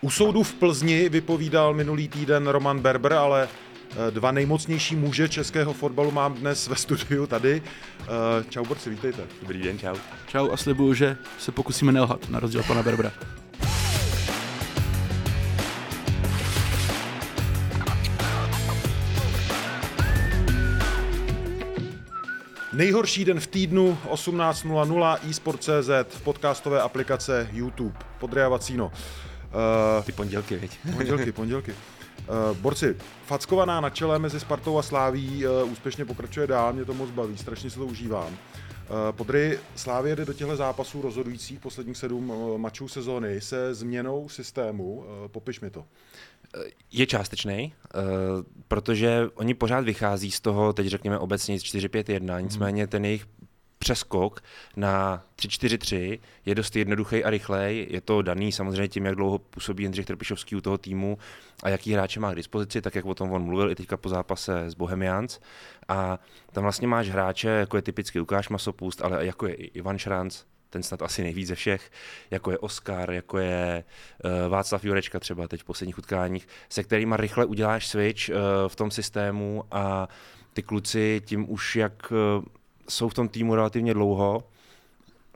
U soudu v Plzni vypovídal minulý týden Roman Berber, ale eh, dva nejmocnější muže českého fotbalu mám dnes ve studiu tady. Eh, Čau borci, vítejte. Dobrý den, čau. Čau a slibuju, že se pokusíme nelhat, na rozdíl od pana Berbera. Nejhorší den v týdnu 18.00 eSport.cz v podcastové aplikace YouTube. Podria Vacíno. Uh, Ty pondělky, viď? Pondělky, pondělky. Uh, borci, fackovaná na čele mezi Spartou a Sláví uh, úspěšně pokračuje dál, mě to moc baví, strašně se to užívám. Uh, Podry Slávě jde do těchto zápasů rozhodujících posledních sedm uh, mačů sezóny se změnou systému. Uh, popiš mi to. Je částečný, protože oni pořád vychází z toho, teď řekněme obecně 4-5-1, nicméně ten jejich přeskok na 3-4-3 je dost jednoduchý a rychlej. Je to daný samozřejmě tím, jak dlouho působí Jindřich Trpišovský u toho týmu a jaký hráče má k dispozici, tak jak o tom on mluvil i teďka po zápase s Bohemians. A tam vlastně máš hráče, jako je typicky Lukáš Masopust, ale jako je i Ivan Šranc, ten snad asi nejvíc ze všech, jako je Oscar, jako je uh, Václav Jurečka třeba teď v posledních utkáních, se kterými rychle uděláš switch uh, v tom systému a ty kluci tím už jak uh, jsou v tom týmu relativně dlouho,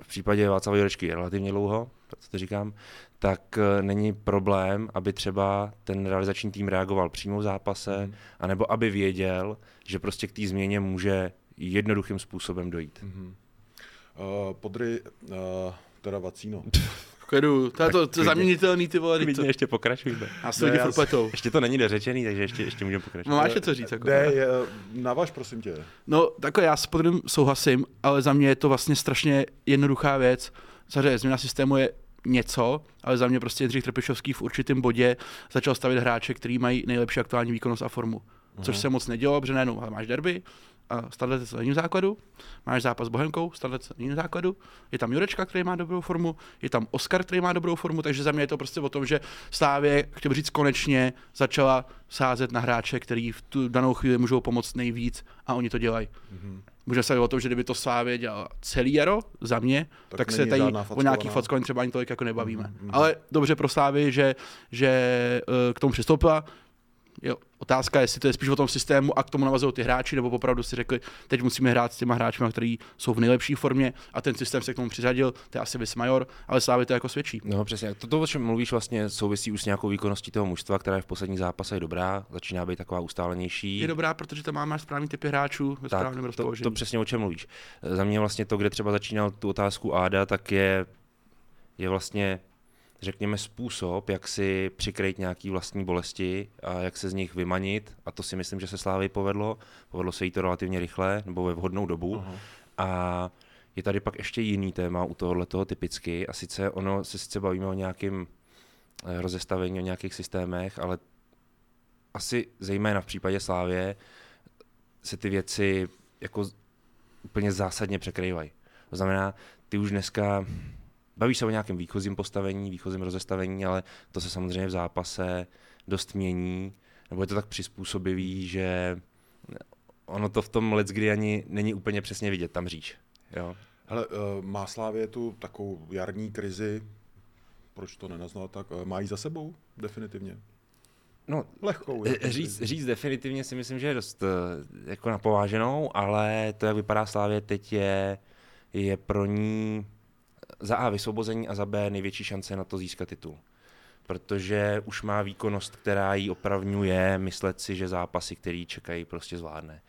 v případě Václava Jurečky relativně dlouho, co to říkám, tak není problém, aby třeba ten realizační tým reagoval přímo v zápase, mm. anebo aby věděl, že prostě k té změně může jednoduchým způsobem dojít. Mm. Uh, podry, uh, teda Vacíno. Kledu, to je to, to zaměnitelný ty vole. Klidně ještě pokračujme. A se lidi furt Ještě to není dořečený, takže ještě, ještě můžeme pokračovat. No máš co říct? Jako, ne, je, navaž prosím tě. No takhle já s podrym souhlasím, ale za mě je to vlastně strašně jednoduchá věc. Samozřejmě změna systému je něco, ale za mě prostě Jindřich Trpišovský v určitém bodě začal stavit hráče, který mají nejlepší aktuální výkonnost a formu. Což se moc nedělo, protože najednou máš derby, a na jiném základu, máš zápas s Bohemkou, Starlec na jiném základu, je tam Jurečka, který má dobrou formu, je tam Oscar, který má dobrou formu, takže za mě je to prostě o tom, že Slávě, chtěl říct, konečně začala sázet na hráče, který v tu danou chvíli můžou pomoct nejvíc a oni to dělají. Mm-hmm. Může se o tom, že kdyby to Slávě dělal celý jaro za mě, tak, tak se tady o nějakých fackování třeba ani tolik jako nebavíme. Mm-hmm. Ale dobře pro Slávy, že, že uh, k tomu přistoupila. Jo, otázka je, jestli to je spíš o tom systému a k tomu navazují ty hráči, nebo opravdu si řekli, teď musíme hrát s těma hráči, kteří jsou v nejlepší formě a ten systém se k tomu přiřadil, to je asi Vis Major, ale Slávy to jako svědčí. No přesně, toto, o čem mluvíš, vlastně souvisí už s nějakou výkonností toho mužstva, která je v posledních zápasech dobrá, začíná být taková ustálenější. Je dobrá, protože tam máme správný typy hráčů ve správném to, to, přesně o čem mluvíš. Za mě vlastně to, kde třeba začínal tu otázku Áda, tak je, je vlastně řekněme, způsob, jak si přikrýt nějaký vlastní bolesti a jak se z nich vymanit. A to si myslím, že se Slávy povedlo. Povedlo se jí to relativně rychle nebo ve vhodnou dobu. Uh-huh. A je tady pak ještě jiný téma u tohohle toho typicky. A sice ono se sice bavíme o nějakém eh, rozestavení, o nějakých systémech, ale asi zejména v případě Slávě se ty věci jako úplně zásadně překrývají. To znamená, ty už dneska Bavíš se o nějakém výchozím postavení, výchozím rozestavení, ale to se samozřejmě v zápase dost mění, nebo je to tak přizpůsobivý, že ono to v tom let's kdy ani není úplně přesně vidět, tam říč. Jo. Hele, uh, má Slávě tu takovou jarní krizi, proč to nenaznal tak, má ji za sebou definitivně? No, lehkou. Říct, říct definitivně si myslím, že je dost jako napováženou, ale to, jak vypadá Slávě teď, je, je pro ní za A vysvobození a za B největší šance na to získat titul. Protože už má výkonnost, která jí opravňuje myslet si, že zápasy, který čekají, prostě zvládne.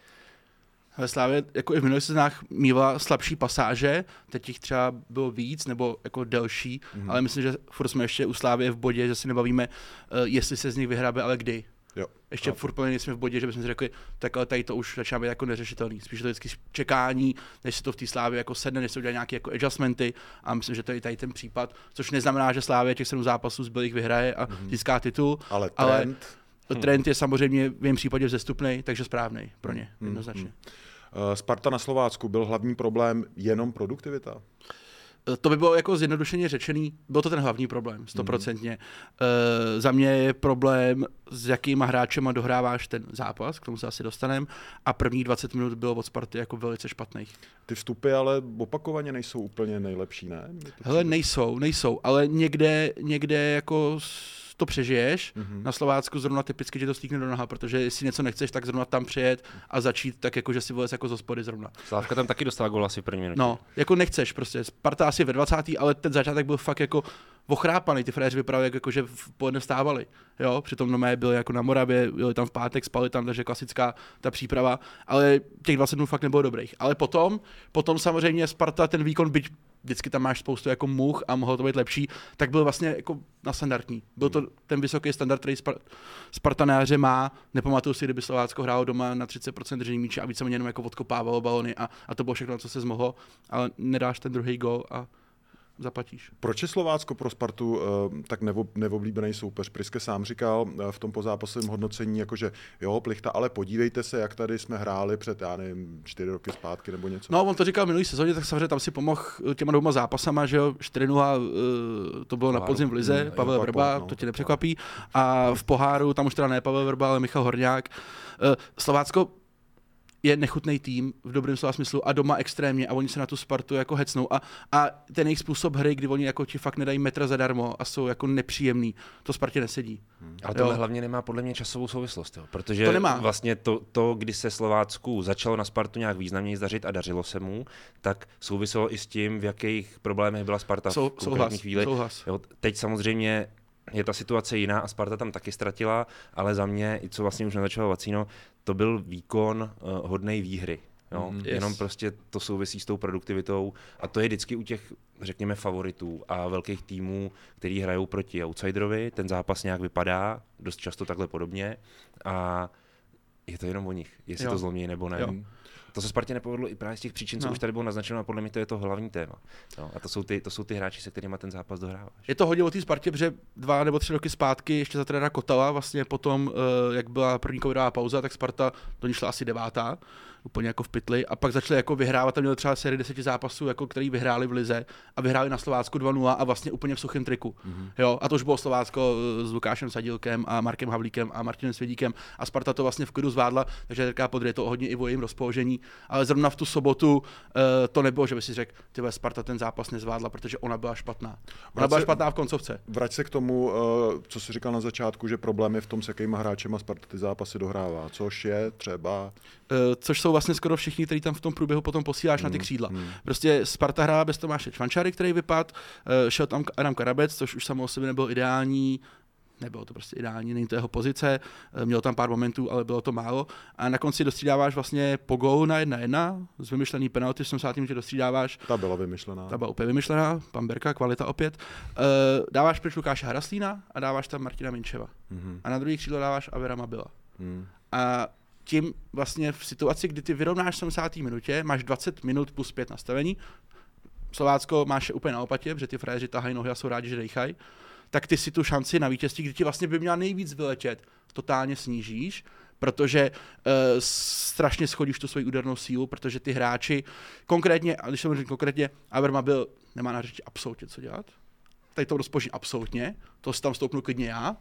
Ve Slávě jako i v minulých sezónách mývala slabší pasáže, teď jich třeba bylo víc nebo jako delší, mm-hmm. ale myslím, že furt jsme ještě u Slávě v bodě, že si nebavíme, uh, jestli se z nich vyhrabe, ale kdy. Jo. Ještě no. furt plně jsme v bodě, že bychom si řekli, tak ale tady to už začíná být jako neřešitelný. Spíš to vždycky čekání, než se to v té slávě jako sedne, než se udělá nějaké jako adjustmenty a myslím, že to je tady ten případ, což neznamená, že slávě těch sedm zápasů zbylých vyhraje a mm-hmm. získá titul. Ale trend... Ale Trend je samozřejmě v jejím případě vzestupný, takže správný pro ně, Hmm, jednoznačně. Eh, Sparta na Slovácku byl hlavní problém jenom produktivita? Eh, To by bylo jako zjednodušeně řečený, byl to ten hlavní problém, stoprocentně. Mm-hmm. za mě je problém, s jakýma hráčema dohráváš ten zápas, k tomu se asi dostaneme, a první 20 minut bylo od Sparty jako velice špatných. Ty vstupy ale opakovaně nejsou úplně nejlepší, ne? Hele, nejsou, nejsou, ale někde, někde jako to přežiješ. Mhm. Mm-hmm. Na Slovácku zrovna typicky tě to stýkne do noha, protože jestli něco nechceš, tak zrovna tam přijet a začít tak jako, že si vylez jako z hospody zrovna. Slávka tam taky dostala gol asi v první minutě. No, jako nechceš prostě. Sparta asi ve 20. ale ten začátek byl fakt jako ochrápaný. Ty frajeři vypadali jako, že v poledne vstávali. Jo, přitom Nomé byli jako na Moravě, byli tam v pátek, spali tam, takže klasická ta příprava, ale těch 20 dnů fakt nebylo dobrých. Ale potom, potom samozřejmě Sparta ten výkon, byť vždycky tam máš spoustu jako much a mohlo to být lepší, tak byl vlastně jako na standardní. Byl to ten vysoký standard, který Spar- Sparta na jaře má. Nepamatuju si, kdyby Slovácko hrálo doma na 30% držení míče a víceméně jenom jako odkopávalo balony a, a to bylo všechno, co se zmohlo, ale nedáš ten druhý gol a zaplatíš. Proč je Slovácko pro Spartu uh, tak nevo, neoblíbený soupeř? Priske sám říkal uh, v tom pozápasovém hodnocení, jakože jo, plichta, ale podívejte se, jak tady jsme hráli před, já nevím, čtyři roky zpátky nebo něco. No, on to říkal v minulý sezóně, tak samozřejmě tam si pomohl těma dvěma zápasama, že jo, 4-0, uh, to bylo na Poháru. podzim v Lize, Mm, Pavel Vrba, no, to ti to nepřekvapí. A v poháru, tam už teda ne Pavel Vrba, ale Michal Horňák. Uh, Slovácko je nechutný tým v dobrém slova smyslu a doma extrémně a oni se na tu Spartu jako hecnou a, a ten jejich způsob hry, kdy oni jako ti fakt nedají metra zadarmo a jsou jako nepříjemný, to Spartě nesedí. Ale tohle Jo. hlavně nemá podle mě časovou souvislost, jo. protože To nemá. vlastně to, to, kdy se Slovácku začalo na Spartu nějak významněji zdařit a dařilo se mu, tak souviselo i s tím, v jakých problémech byla Sparta Sou, v konkrétní souhlas, chvíli. souhlas. Jo, teď samozřejmě je ta situace jiná a Sparta tam taky ztratila, ale za mě, i co vlastně už naznačoval Vacíno, to byl výkon uh, hodnej výhry. Jo? Mm, Yes. Jenom prostě to souvisí s tou produktivitou a to je vždycky u těch, řekněme, favoritů a velkých týmů, který hrajou proti outsiderovi. Ten zápas nějak vypadá, dost často takhle podobně a je to jenom o nich, jestli Jo. to zlomí nebo ne. Jo. To se Spartě nepovedlo i právě z těch příčin, co No. už tady bylo naznačeno a podle mě to je to hlavní téma. Jo? A to jsou, ty, to jsou ty hráči, se kterými ten zápas dohráváš. Je to hodně o té Spartě, protože dva nebo tři roky zpátky, ještě za trenéra Kotala, vlastně potom, eh, jak byla první covidová pauza, tak Sparta do ní šla asi devátá, úplně jako v pytli, a pak začali jako vyhrávat, tam měli třeba sérii deseti zápasů, jako který vyhráli v Lize a vyhráli na Slovácku 2-0 a vlastně úplně v suchém triku. Mm-hmm. Jo, a to už bylo Slovácko eh, s Lukášem Sadilkem a Markem Havlíkem a Martinem Svědíkem a Sparta to vlastně v klidu zvládla, takže říká podry, je to hodně i o jejím rozpoložení, ale zrovna v tu sobotu eh, to nebylo, že by si řekl, ty Sparta ten zápas nezvládla, protože ona byla špatná. Ona Vrať byla se- špatná v koncovce. Vrať se k tomu, uh, co jsi říkal na začátku, že problém je v tom, s jakýma hráčema Sparta ty zápasy dohrává, což je třeba... Eh, což jsou vlastně skoro všichni, kteří tam v tom průběhu potom posíláš na ty křídla. Prostě Sparta hrála bez Tomáše Čvančary, který vypad, eh, šel tam Adam Karabec, což už samo o sobě nebylo ideální, nebylo to prostě ideální, není to jeho pozice, eh, měl tam pár momentů, ale bylo to málo. A na konci dostřídáváš vlastně po gólu na 1-1, z vymyšlený penalty, v 70. minutě dostřídáváš Ta byla vymyšlená. ta byla úplně vymyšlená, Pamberka, kvalita opět. Uh, dáváš pryč Lukáše Haraslína a dáváš tam Martina Minčeva. Mhm. A na druhý křídlo dáváš Avera Mabila. Hmm. A tím vlastně v situaci, kdy ty vyrovnáš v 70. minutě, máš 20 minut plus 5 nastavení, Slovácko máš úplně na opatě, protože ty frajeři tahají nohy a jsou rádi, že dejchají, tak ty si tu šanci na vítězství, kdy ti vlastně by měla nejvíc vyletět, totálně snížíš, protože uh, strašně schodíš tu svoji údernou sílu, protože ty hráči, konkrétně, a když jsem řekl konkrétně, Averma byl, nemá na řeči absolutně co dělat, tady to rozpočí absolutně, to si tam stoupnu klidně já,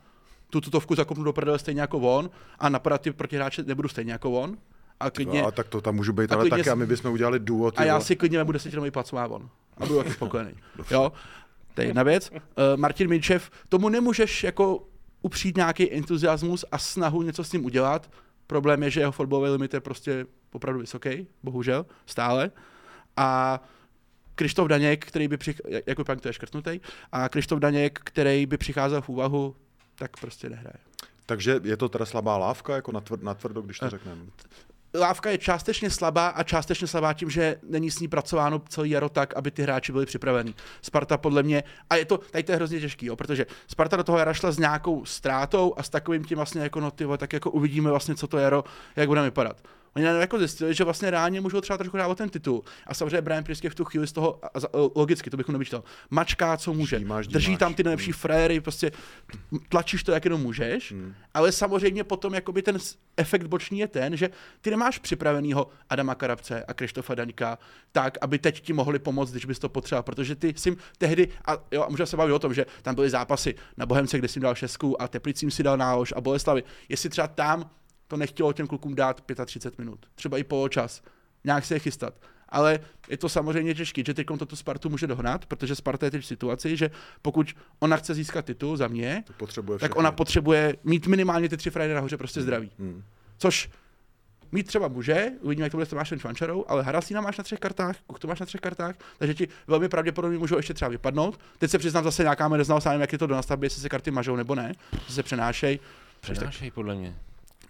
tu tutovku zakopnu do prdele stejně jako on a napadat ty protihráče nebudu stejně jako on. A klidně, A tak to tam můžu být, A ale taky a my bychom udělali ty a já si klidně vemu desetinový plat, co má on. A budu taky spokojený. jo? To je jedna věc. Uh, Martin Minčev, tomu nemůžeš jako upřít nějaký entuziasmus a snahu něco s ním udělat. Problém je, že jeho fotbalový limit je prostě opravdu vysoký, bohužel, stále. A Krištof Daněk, který by přicházel, jako pan, to je škrtnutý, a Krištof Daněk, který by přicházel v úvahu, tak prostě nehraje. Takže je to teda slabá lávka, jako natvr, natvrdo, když to Eh. řekneme. Lávka je částečně slabá a částečně slabá tím, že není s ní pracováno celý jaro tak, aby ty hráči byli připraveni. Sparta podle mě, a je to, tady to je hrozně těžký, jo, protože Sparta do toho jara šla s nějakou ztrátou a s takovým tím vlastně jako no ty vole, tak jako uvidíme vlastně, co to jaro, jak bude vypadat. Oni najednou jako zjistili, že vlastně reálně můžou třeba trošku dávat ten titul. A samozřejmě Brian Prisky v tu chvíli z toho, logicky, to bychom nevyčítal, mačká, co může. Ždímáš, Drží tam ty nejlepší Hmm. fréry, prostě tlačíš to, jak jenom můžeš, Hmm. ale samozřejmě potom jakoby ten efekt boční je ten, že ty nemáš připravenýho Adama Karabce a Krištofa Daňka tak, aby teď ti mohli pomoct, když bys to potřeboval, protože ty jsi tehdy, a jo, a můžeme se bavit o tom, že tam byly zápasy na Bohemce, kde jsi dal šestku a Teplicím si dal nálož a Boleslavi. Jestli třeba tam to nechtělo těm klukům dát 35 minut, třeba i poločas, nějak se je chystat. Ale je to samozřejmě těžké, že teď to tu Spartu může dohnat, protože Sparta je teď v situaci, že pokud ona chce získat titul za mě, To potřebuje tak všechny. ona potřebuje mít minimálně ty tři frajery nahoře prostě zdraví. Hmm. Což mít třeba může, uvidíme, jak to bude s Tomášem Čvančarou, ale Harasína máš na třech kartách, Kuchtu máš na třech kartách, takže ti velmi pravděpodobně můžou ještě třeba vypadnout. Teď se přiznám zase nějaká mi neznal sám, jak je to do nastavby, jestli se karty mažou nebo ne, jestli se přenášejí. Přenášej podle mě.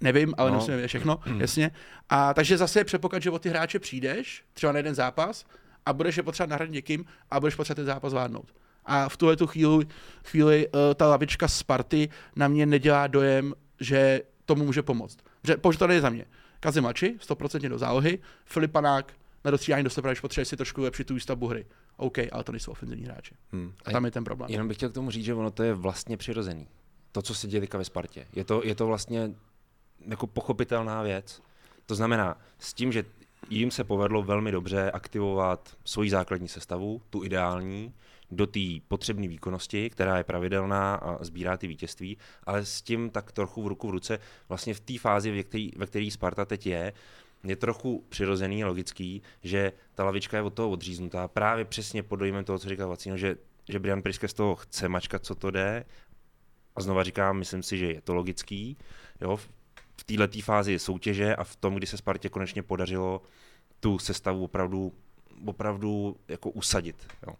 Nevím, ale No. vědět všechno, jasně. A takže zase je předpoklad, že o ty hráče přijdeš, třeba na jeden zápas, a budeš je potřebovat nahradit někým a budeš potřebovat ten zápas zvládnout. A v tuhle tu chvíli, chvíli uh, ta lavička Sparty na mě nedělá dojem, že tomu může pomoct. Že, pokud to nejde za mě. Kazimači, 100% do zálohy, Filipanák na dostřídání do sebe, když potřebuje si trošku lepšit tu výstavbu hry. OK, ale to nejsou ofenzivní hráči. Hmm. A tam je ten problém. Jenom bych chtěl k tomu říct, že ono to je vlastně přirozený. To, co se děje teďka ve Spartě. Je to, je to vlastně jako pochopitelná věc. To znamená, s tím, že jim se povedlo velmi dobře aktivovat svoji základní sestavu, tu ideální, do té potřebné výkonnosti, která je pravidelná a sbírá ty vítězství, ale s tím tak trochu v ruku v ruce, vlastně v té fázi, ve který, ve který Sparta teď je, je trochu přirozený a logický, že ta lavička je od toho odříznutá právě přesně pod dojmem toho, co říkal Vacino, že, že Brian Priske z toho chce mačkat, co to jde. A znova říkám, myslím si, že je to logický. Jo, v- této fázi soutěže a v tom, kdy se Spartě konečně podařilo tu sestavu opravdu, opravdu jako usadit. Jo.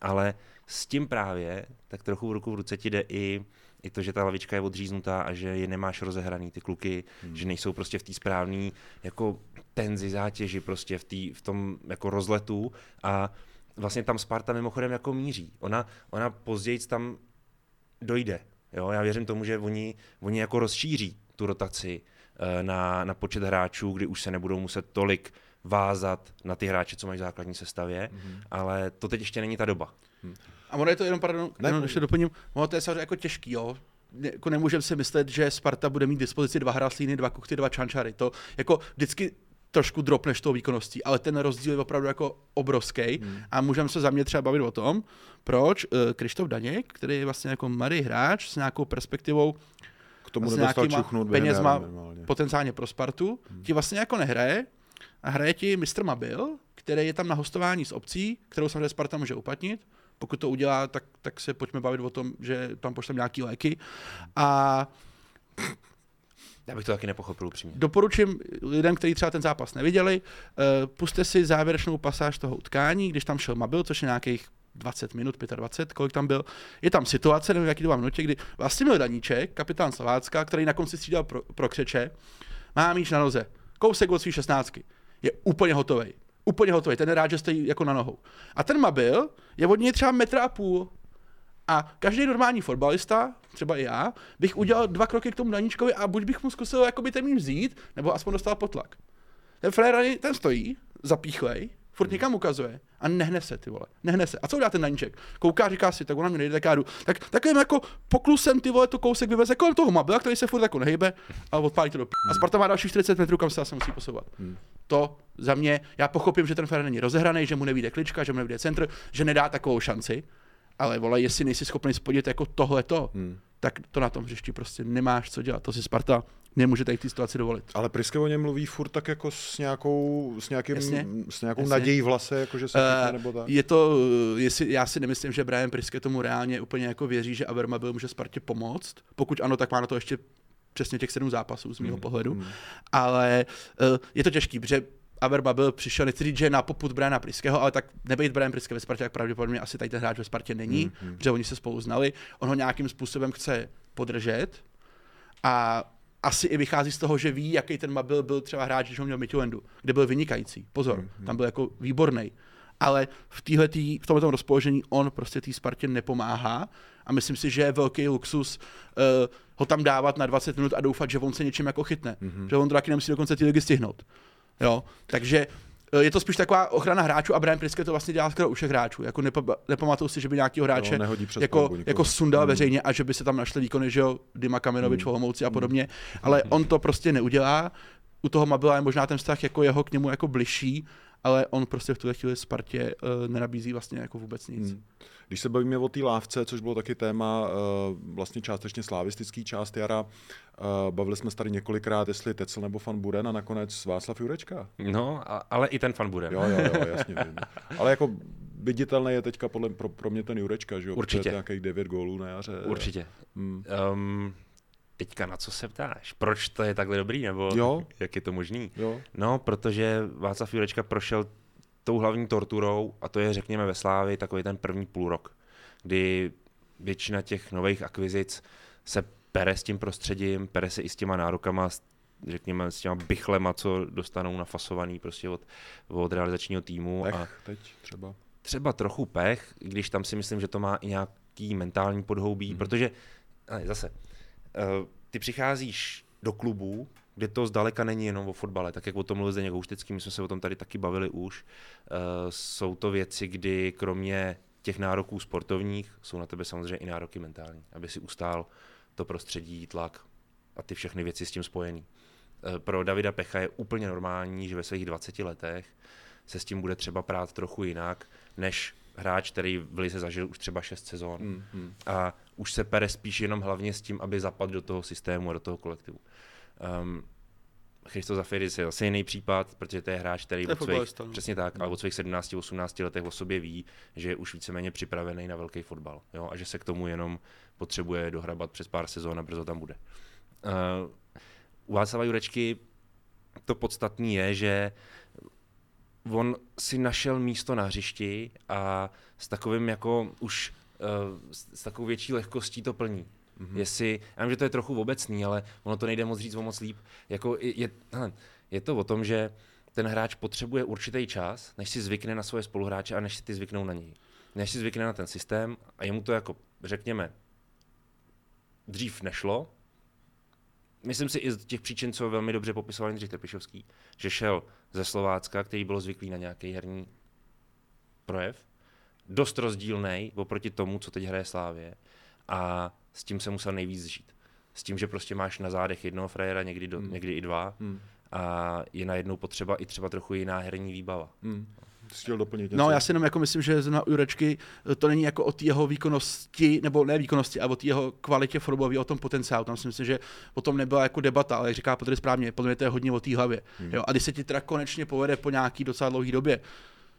Ale s tím právě, tak trochu v ruku v ruce ti jde i, i to, že ta lavička je odříznutá a že je nemáš rozehraný ty kluky, hmm. že nejsou prostě v té správné jako tenzi, zátěži, prostě v, tý, v tom jako rozletu a vlastně tam Sparta mimochodem jako míří. Ona, ona později tam dojde. Jo? Já věřím tomu, že oni, oni jako rozšíří tu rotaci eh, na, na počet hráčů, kdy už se nebudou muset tolik vázat na ty hráče, co mají v základní sestavě, mm-hmm. ale to teď ještě není ta doba. A ono je to jenom, pardon, Ne, jenom ještě doplním, ono to je samozřejmě jako těžký, jo. Jako nemůžeme si myslet, že Sparta bude mít dispozici dva hraslíny, dva kuchty, dva čančary. To jako vždycky trošku dropneš tou výkonností, ale ten rozdíl je opravdu jako obrovský hmm. a můžeme se za mě třeba bavit o tom, proč uh, Krištof Daněk, který je vlastně jako mladý hráč s nějakou perspektivou, tomu Vlastně nedostal nějakýma čuchnout penězma potenciálně pro Spartu, hmm. ti vlastně jako nehraje a hraje ti Mr. Mabil, který je tam na hostování s obcí, kterou samozřejmě Sparta může uplatnit. Pokud to udělá, tak, tak se pojďme bavit o tom, že tam pošlem nějaký léky. A Já bych to taky nepochopil upřímně. doporučím lidem, kteří třeba ten zápas neviděli, uh, puste si závěrečnou pasáž toho utkání, když tam šel Mabil, což je nějakých 20 minut, 25, kolik tam byl. Je tam situace, nevím, jaký to mám minutě, kdy Vlastimil Daníček, kapitán Slovácka, který na konci střídal pro, pro křeče, má míč na noze. Kousek od svý 16. Je úplně hotový. Úplně hotový. Ten je rád, že stojí jako na nohou. A ten Mabil je od něj třeba metra a půl. A každý normální fotbalista, třeba i já, bych udělal dva kroky k tomu Daníčkovi a buď bych mu zkusil jakoby ten míč vzít, nebo aspoň dostal potlak. Ten Frér, ten stojí, zapíchlej, furt někam ukazuje a nehne se, ty vole. Nehne se. A co udělá ten Daníček? Kouká, říká si, tak ona mě nejde, tak já jdu. Tak takovým jako poklusem ty vole to kousek vyveze kolem toho Mabila, který se furt jako nehejbe a odpálí to do p- A Sparta má další 40 metrů, kam se zase musí posouvat. To za mě, já pochopím, že ten Frér není rozehraný, že mu nevíde klička, že mu nevíde centr, že nedá takovou šanci. Ale vole, jestli nejsi schopný spodit jako tohleto, hmm. Tak to na tom hřišti prostě nemáš co dělat. To si Sparta nemůže tady v té situaci dovolit. Ale Priske o něm mluví furt tak jako s nějakou, s nějakým, Jasně. s nějakou Jasně. nadějí v lase, jako že se chytne, nebo tak. Je to, eh, jestli, já si nemyslím, že Brian Priske tomu reálně úplně jako věří, že Avermabil může Spartě pomoct. Pokud ano, tak má na to ještě přesně těch sedm zápasů z mého pohledu. Ale uh, je to těžký, protože Avermabil přišel, nechci říct, že na poput Briana Priského, ale tak nebejt Brian Priske ve Spartě, tak pravděpodobně asi tady ten hráč ve Spartě není, mm, protože oni se spolu znali. On ho nějakým způsobem chce podržet a asi i vychází z toho, že ví, jaký ten Mabil byl třeba hráč, když ho měl Midtjyllandu, kde byl vynikající. Pozor, mm, tam byl jako výborný. Ale v, týhletý, v tomhle rozpoložení on prostě té Spartě nepomáhá A myslím si, že je velký luxus uh, ho tam dávat na 20 minut a doufat, že on se něčím jako chytne. Mm-hmm. Že on to taky nemusí do konce té ligy stihnout. Jo, takže eh, je to spíš taková ochrana hráčů a Brian Priske to vlastně dělá skoro u všech hráčů. Jako nepa, nepamatuju si, že by nějakého hráče jako, jako sundal hmm. veřejně a že by se tam našli výkony, že jo, Dima Kamenovič, hmm. Olomouci a podobně, ale on to prostě neudělá. U toho Mabila je možná ten vztah jako jeho k němu jako bližší, ale on prostě v tuhle chvíli Spartě uh, nenabízí vlastně jako vůbec nic. Hmm. Když se bavíme o té lávce, což bylo taky téma uh, vlastně částečně slavistický část jara, uh, bavili jsme se tady několikrát, jestli Tecel nebo Fan Buren a nakonec Václav Jurečka. No, ale i ten Fan Buren. Jo, jo, jo, jasně. ale jako viditelný je teďka podle, pro, pro mě ten Jurečka, že jo? Určitě. nějakých 9 gólů na jaře. Určitě. Hmm. Um, teďka na co se ptáš? Proč to je takhle dobrý, nebo jo. jak je to možný? Jo. No, protože Václav Jurečka prošel tou hlavní torturou, a to je, řekněme, ve Slávi takový ten první půl rok, kdy většina těch nových akvizic se pere s tím prostředím, pere se i s těma nárokama, řekněme, s těma bychlema, co dostanou nafasovaný prostě od, od realizačního týmu. Pech a teď třeba. Třeba trochu pech, když tam si myslím, že to má i nějaký mentální podhoubí, mm. protože ale zase, uh, ty přicházíš do klubu, kde to zdaleka není jenom o fotbale, tak jak o tom mluvil Zdeněk Houštický, my jsme se o tom tady taky bavili už. Uh, jsou to věci, kdy kromě těch nároků sportovních jsou na tebe samozřejmě i nároky mentální, aby si ustál to prostředí, tlak a ty všechny věci s tím spojený. Uh, pro Davida Pecha je úplně normální, že ve svých 20 letech se s tím bude třeba prát trochu jinak, než hráč, který v Lize zažil už třeba 6 sezon mm, mm. a už se pere spíš jenom hlavně s tím, aby zapadl do toho systému a do toho kolektivu. Um, Christo Zafiris je zase jiný případ, protože to je hráč, který od svých, no. přesně tak, ale od svých 17-18 letech o sobě ví, že je už víceméně připravený na velký fotbal jo, a že se k tomu jenom potřebuje dohrabat přes pár sezón a brzo tam bude. Uh, u Václava Jurečky to podstatné je, že on si našel místo na hřišti a s takovým jako už uh, s takovou větší lehkostí to plní. Mm-hmm. Jestli, já vím, že to je trochu obecný, ale ono to nejde moc říct o moc líp. Jako je, je, je to o tom, že ten hráč potřebuje určitý čas, než si zvykne na svoje spoluhráče a než si ty zvyknou na něj. Než si zvykne na ten systém a jemu to jako, řekněme, dřív nešlo. Myslím si i z těch příčin, co velmi dobře popisoval Jindřich Trpišovský, že šel ze Slovácka, který byl zvyklý na nějaký herní projev, dost rozdílný oproti tomu, co teď hraje Slávě. A s tím se musel nejvíc žít. S tím, že prostě máš na zádech jednoho frajera, někdy, do, hmm. někdy i dva. Hmm. A je najednou potřeba i třeba trochu jiná herní výbava. Hmm. Chtěl doplnit něco? No, já si jenom jako myslím, že na Jurečky to není jako o té jeho výkonnosti, nebo ne výkonnosti, ale o té jeho kvalitě fotbalové, o tom potenciálu. Tam si myslím, že o tom nebyla jako debata, ale jak říká Petr správně, podle mě to je hodně o té hlavě. Hmm. Jo? A když se ti teda konečně povede po nějaký docela dlouhé době,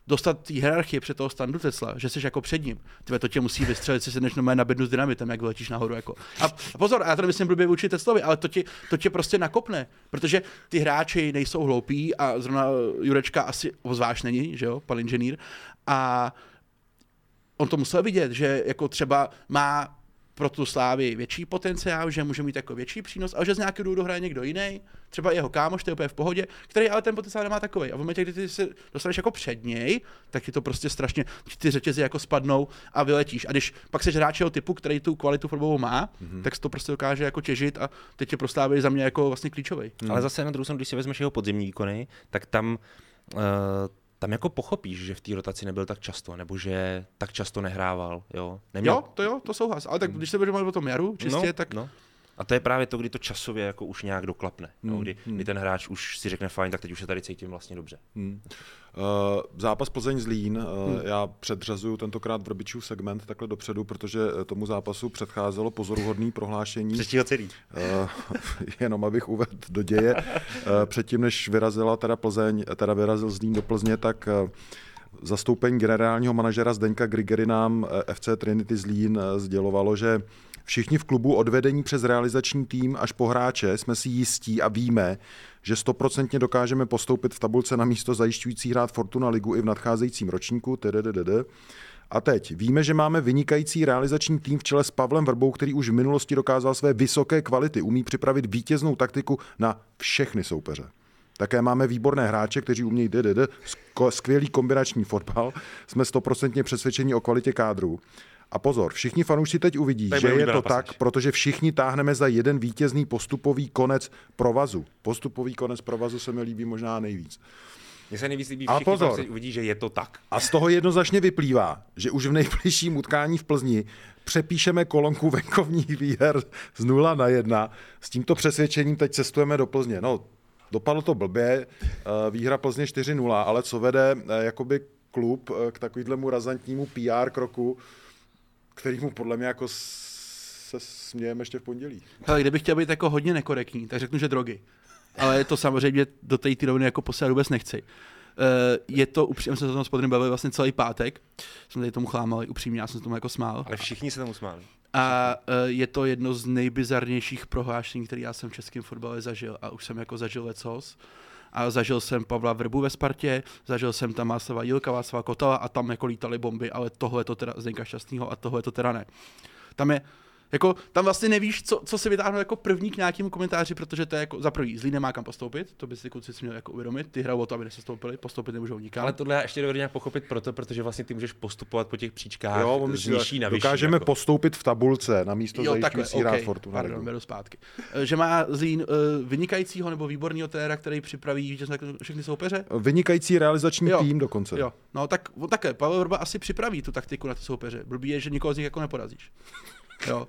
dostat té hierarchie před toho standu Tesla, že jsi jako před ním. Ty to tě musí vystřelit, si se než na bednu s dynamitem, jak letíš nahoru. Jako. A, a pozor, já to nemyslím blbě vůči Teslovi, ale to tě, to tě prostě nakopne, protože ty hráči nejsou hloupí a zrovna Jurečka asi zvlášť není, že jo, pan inženýr. A on to musel vidět, že jako třeba má pro tu slávy větší potenciál, že může mít jako větší přínos, ale že z nějakého důvodu hraje někdo jiný, třeba jeho kámoš, to je úplně v pohodě, který ale ten potenciál nemá takový. A v momentě, kdy ty se dostaneš jako před něj, tak ti to prostě strašně, ty řetězy jako spadnou a vyletíš. A když pak seš hráč typu, který tu kvalitu fotbalovou má, mm-hmm. tak to prostě dokáže jako těžit a teď je pro slávy za mě jako vlastně klíčový. Mm. Ale zase na druhou stranu, když si vezmeš jeho podzimní výkony, tak tam uh, tam jako pochopíš, že v té rotaci nebyl tak často, nebo že tak často nehrával, jo? Neměl... Jo, to jo, to souhlas. Ale tak když se budeme o tom jaru čistě, no, tak... No. A to je právě to, kdy to časově jako už nějak doklapne. Hmm. No, kdy, hmm. kdy ten hráč už si řekne fajn, tak teď už se tady cítím vlastně dobře. Hmm. Uh, zápas Plzeň Zlín, uh, hmm. já předřazuju tentokrát Vrbičův segment takhle dopředu, protože eh, tomu zápasu předcházelo pozoruhodný prohlášení. Třetího celý. Uh, jenom abych uvedl do děje. Uh, předtím, než vyrazila teda Plzeň, teda vyrazil Zlín do Plzně, tak uh, zastoupení generálního manažera Zdeňka Grigery nám FC Trinity Zlín sdělovalo, že Všichni v klubu odvedení přes realizační tým až po hráče jsme si jistí a víme, že stoprocentně dokážeme postoupit v tabulce na místo zajišťující hrát Fortuna ligu i v nadcházejícím ročníku. A teď víme, že máme vynikající realizační tým v čele s Pavlem Vrbou, který už v minulosti dokázal své vysoké kvality, umí připravit vítěznou taktiku na všechny soupeře. Také máme výborné hráče, kteří umějí DDD, skvělý kombinační fotbal. Jsme stoprocentně přesvědčeni o kvalitě kádru. A pozor, všichni fanoušci teď uvidí, Tady že je to oblíbená tak, pasáž. protože všichni táhneme za jeden vítězný postupový konec provazu. Postupový konec provazu se mi líbí možná nejvíc. Mně se nejvíc líbí, A všichni pozor. uvidí, že je to tak. A z toho jednoznačně vyplývá, že už v nejbližším utkání v Plzni přepíšeme kolonku venkovních výher z 0 na 1. S tímto přesvědčením teď cestujeme do Plzně. No, dopadlo to blbě, eh, výhra Plzně 4-0, ale co vede eh, jakoby klub eh, k takovýhlemu razantnímu PR kroku, kterýmu podle mě jako se smějeme ještě v pondělí. Hele, kdybych chtěl být jako hodně nekorektní, tak řeknu, že drogy. Ale to samozřejmě do té roviny jako posílat vůbec nechci. Eh, je to, upřímně jsme se o tom s Podrym bavili vlastně celý pátek, jsme tady tomu chlámali, upřímně, já jsem se tomu jako smál. Ale všichni se tomu smáli. A eh, je to jedno z nejbizarnějších prohlášení, které já jsem v českém fotbale zažil a už jsem jako zažil lecos. A zažil jsem Pavla Vrbu ve Spartě, zažil jsem tam Václava Jílka, Václava Kotala a tam jako lítaly bomby, ale tohle to teda Zdenka Šťastného a tohle to teda ne. Tam je, jako, tam vlastně nevíš, co, co si vytáhnout jako první k nějakému komentáři, protože to je jako za prvý, zlý nemá kam postoupit, to by si kluci si měli jako uvědomit, ty hrajou o to, aby nesestoupili, postoupit nemůžou nikam. Ale tohle já ještě dovedu nějak pochopit proto, protože vlastně ty můžeš postupovat po těch příčkách Jo, z nižší na vyšší. dokážeme jako. postoupit v tabulce na místo Jo, takhle, zajišťující rád okay. Fortuna. Pardon, beru zpátky. Eh, Že má Zlín uh, vynikajícího nebo výborného trenéra, který připraví všechny soupeře? Vynikající realizační Jo. tým dokonce. Jo, no tak také, Pavel Vrba asi připraví tu taktiku na ty soupeře. Blbý je, že nikoho z nich jako neporazíš. Jo.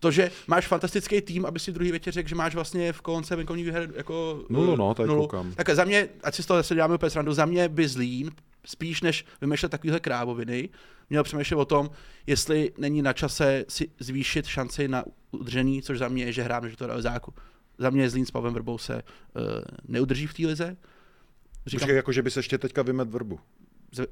To, že máš fantastický tým, aby si druhý větě řekl, že máš vlastně v kolonce venkovní výher jako Nulu, eh, no, tady koukám. Tak za mě, ať si z toho zase děláme úplně srandu, za mě by Zlín, spíš než vymýšlet takovéhle krávoviny, měl přemýšlet o tom, jestli není na čase si zvýšit šanci na udržení, což za mě je, že hrám, že to realizáku. Za mě Zlín s Pavlem Vrbou se uh, neudrží v té lize. Říkám, Počkej, jako že by se ještě teďka vymet vrbu.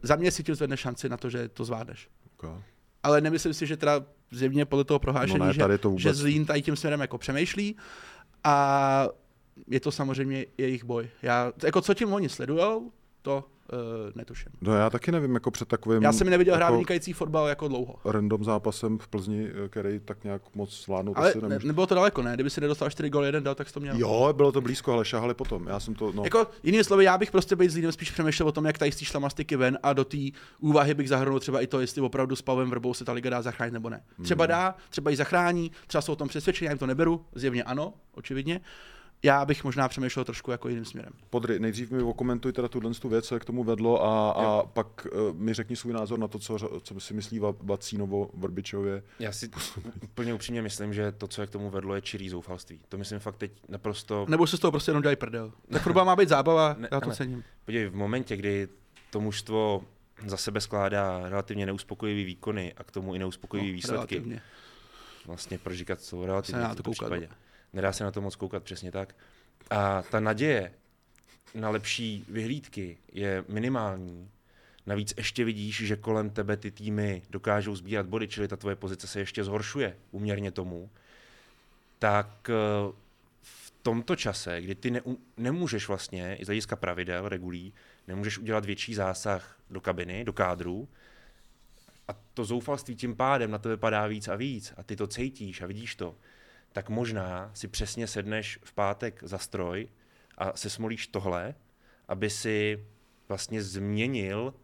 za mě si tím zvedne šanci na to, že to zvládneš. Okay. Ale nemyslím si, že teda zjevně podle toho prohlášení, No ne, tady to že, vůbec že. Zlín tady tím směrem jako přemýšlí a je to samozřejmě jejich boj. Já, jako co tím oni sledujou, to uh, netuším. No já taky nevím, jako před takovým Já jsem neviděl hrát jako vynikající fotbal jako dlouho. random zápasem v Plzni, který tak nějak moc zvládnout Ale asi ne, nebylo to daleko, ne? Kdyby si nedostal 4 goly, jeden dal, tak to měl. Jo, bylo to blízko, ale šahali potom. Já jsem to, no. Jako jinými slovy, já bych prostě být Zlínem spíš přemýšlel o tom, jak tady z té šlamastiky ven a do té úvahy bych zahrnul třeba i to, jestli opravdu s Pavem Vrbou se ta liga dá zachránit nebo ne. Třeba dá, třeba ji zachrání, třeba jsou o tom přesvědčení, já jim to neberu, zjevně ano, očividně. Já bych možná přemýšlel trošku jako jiným směrem. Podry, nejdřív mi okomentuj teda tuhle tu věc, co je k tomu vedlo a, a pak uh, mi řekni svůj názor na to, co, co si myslí Va- Vacínovo Vrbičově. Já si úplně upřímně myslím, že to, co je k tomu vedlo, je čirý zoufalství. To myslím fakt teď naprosto... Nebo se z toho prostě jenom dělají prdel. Tak fotbal má být zábava, Ne, já to ne. cením. Podívej, v momentě, kdy to mužstvo za sebe skládá relativně neuspokojivý výkony a k tomu i neuspokojivý výsledky, relativně. vlastně proříkat jsou relativně Se nedá v tomto případě. Nedá se na to moc koukat, přesně tak. A ta naděje na lepší vyhlídky je minimální. Navíc ještě vidíš, že kolem tebe ty týmy dokážou sbírat body, čili ta tvoje pozice se ještě zhoršuje uměrně tomu. Tak eh, v tomto čase, kdy ty neum, nemůžeš vlastně, i z hlediska pravidel, regulí, nemůžeš udělat větší zásah do kabiny, do kádru, a to zoufalství tím pádem na tebe padá víc a víc a ty to cítíš a vidíš to, tak možná si přesně sedneš v pátek za stroj a se smolíš tohle, aby si vlastně změnil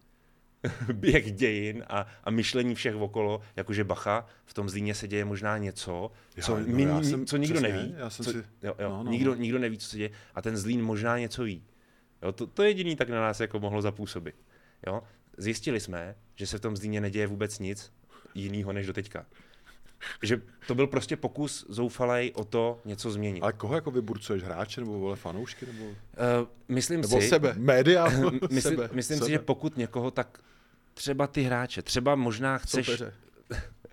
běh dějin a, a myšlení všech okolo, jakože bacha, v tom Zlíně se děje možná něco, co, no, my, já jsem- co nikdo přesně, neví. já jsem co, si- jo, jo, no, no, nikdo, no. nikdo neví, co se děje a ten Zlín možná něco ví. Jo, to, to jediný tak na nás jako mohlo zapůsobit. Jo? Zjistili jsme, že se v tom Zlíně neděje vůbec nic jiného než do teďka. Že to byl prostě pokus zoufalej o to něco změnit. Ale koho jako vyburcuješ? Hráče nebo vole fanoušky? Nebo, Uh, myslím nebo si, sebe. Média? myslím, sebe, myslím si, sebe. že pokud někoho, tak třeba ty hráče, třeba možná chceš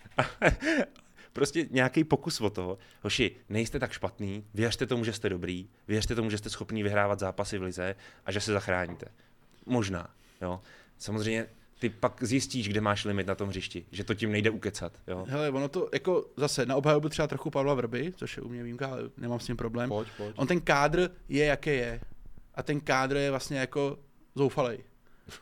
prostě nějaký pokus o to, hoši, nejste tak špatný, věřte tomu, že jste dobrý, věřte tomu, že jste schopný vyhrávat zápasy v lize a že se zachráníte. Možná, jo. Samozřejmě ty pak zjistíš, kde máš limit na tom hřišti, že to tím nejde ukecat, jo. Hele, ono to jako zase na obhajobu třeba trochu Pavla Vrby, což je u mě výjimka, ale nemám s tím problém. Pojď, pojď. On ten kádr je, jaký je. A ten kádr je vlastně jako zoufalej.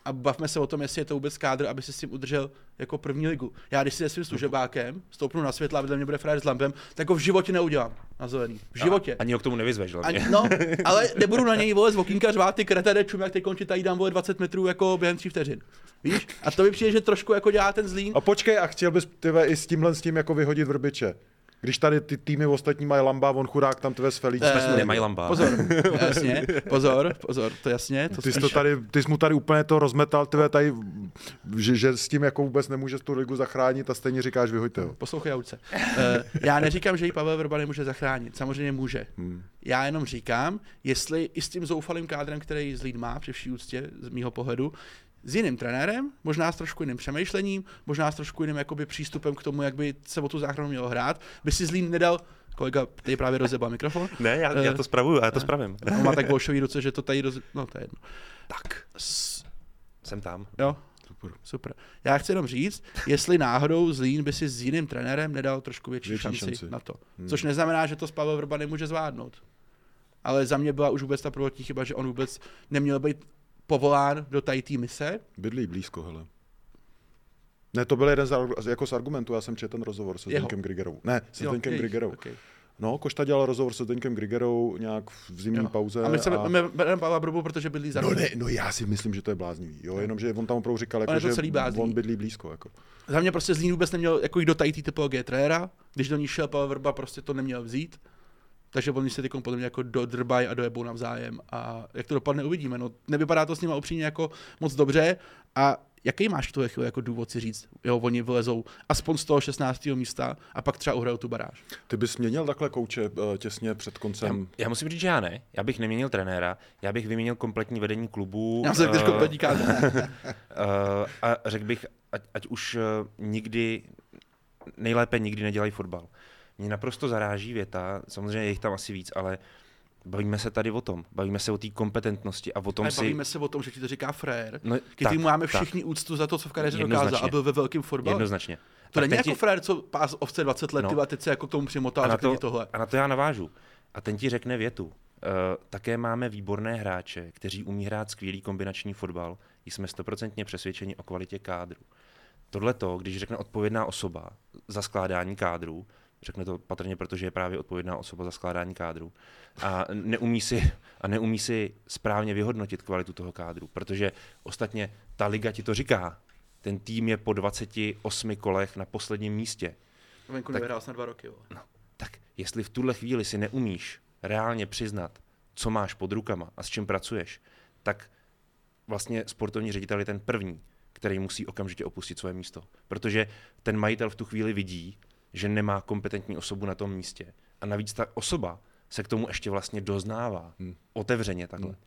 A bavme se o tom, jestli je to vůbec kádr, aby si s tím udržel jako první ligu. Já když si se svým služebákem stoupnu na světla a vedle mě bude frajer s lampem, tak ho v životě neudělám na zelený. V životě. Ani ho k tomu nevyzveš. Ani, no, ale nebudu na něj vole z okýnka řvát ty kretade čum, jak ty končí tady dám vole 20 metrů jako během 3 vteřin. Víš? A to mi přijde, že trošku jako dělá ten zlín. A počkej, a chtěl bys tyve, i s tímhle s tím jako vyhodit vrbiče. Když tady ty týmy ostatní mají lamba, on chudák tam tvé s Felíč. Eh, Nemají lamba. Pozor, jasně, pozor, pozor, to jasně. To Ty jsi, to tady, ty jsi mu tady úplně to rozmetal, tyve, tady, že, že, s tím jako vůbec nemůžeš tu ligu zachránit a stejně říkáš, vyhoďte ho. Poslouchej, Auce. Uh, já neříkám, že ji Pavel Vrba nemůže zachránit. Samozřejmě může. Hmm. Já jenom říkám, jestli i s tím zoufalým kádrem, který Zlín má, při vší úctě z mýho pohledu, s jiným trenérem, možná s trošku jiným přemýšlením, možná s trošku jiným jakoby, přístupem k tomu, jak by se o tu záchranu mělo hrát, by si Zlín nedal, kolega tady právě rozebal mikrofon, Ne, já, já to spravuju, já to spravím. on má tak bolšový ruce, že to tady roz... No, to je jedno. Tak, S... jsem tam. Jo, super. super. Já chci jenom říct, jestli náhodou Zlín by si s jiným trenérem nedal trošku větší, Větší šanci, šanci. na to. Hmm. Což neznamená, že to z Pavel Vrba nemůže zvládnout. Ale za mě byla už vůbec ta prvotní chyba, že on vůbec neměl být povolán do tady té mise. Bydlí blízko, hele. Ne, to byl jeden z, jako z argumentů, já jsem četl ten rozhovor se Jeho. Zdeňkem Grigerou. Ne, se jejich, Grigerou. okay. No, Košta dělal rozhovor se Zdeňkem Grigerou nějak v zimní Jo. pauze. A my se a... bereme Pavla Vrbu, protože bydlí za No, ne, no já si myslím, že to je bláznivý, jo, jenomže on tam opravdu říkal, jako, to že celý bláznivý. on bydlí blízko, jako. Za mě prostě Zlín vůbec neměl jako jít do té typologie trenéra, když do ní šel Pavel Vrba, prostě to neměl vzít. Takže oni se teď podle mě jako dodrbají a dojebou navzájem a jak to dopadne, uvidíme. No, nevypadá to s nimi upřímně jako moc dobře a jaký máš v tuhle chvíli jako důvod si říct, jo, oni vylezou aspoň z toho 16. místa a pak třeba uhrajou tu baráž. Ty bys měnil takhle kouče eh, těsně před Já, koncem. já musím říct, že já ne. Já bych neměnil trenéra, já bych vyměnil kompletní vedení klubu. Já jsem eh, kompletní eh, a řekl bych, ať, ať už eh, nikdy, nejlépe nikdy nedělají fotbal. Mě naprosto zaráží věta, samozřejmě je jich tam asi víc, ale bavíme se tady o tom. Bavíme se o té kompetentnosti a o tom Ale si... bavíme se o tom, že ti to říká frér, No, když tak, máme tak. všichni úctu za to, co v kariéře dokázal a byl ve velkém fotbale. Jednoznačně. To Tak není jako ti- frér, co pás ovce 20 let, No. a teď se jako k tomu přimotal a, a to, tohle. a na to já navážu. A ten ti řekne větu. Uh, také máme výborné hráče, kteří umí hrát skvělý kombinační fotbal. Jsme stoprocentně přesvědčeni o kvalitě kádru. Tohle to, když řekne odpovědná osoba za skládání kádru, řekne to patrně, protože je právě odpovědná osoba za skládání kádru a neumí si, a neumí si správně vyhodnotit kvalitu toho kádru, protože ostatně ta liga ti to říká. Ten tým je po 28 kolech na posledním místě. Venku tak- nevyhrál na dva roky. Vole. No, tak jestli v tuhle chvíli si neumíš reálně přiznat, co máš pod rukama a s čím pracuješ, tak vlastně sportovní ředitel je ten první, který musí okamžitě opustit své místo. Protože ten majitel v tu chvíli vidí, že nemá kompetentní osobu na tom místě. A navíc ta osoba se k tomu ještě vlastně doznává. Hmm. Otevřeně takhle. Hmm.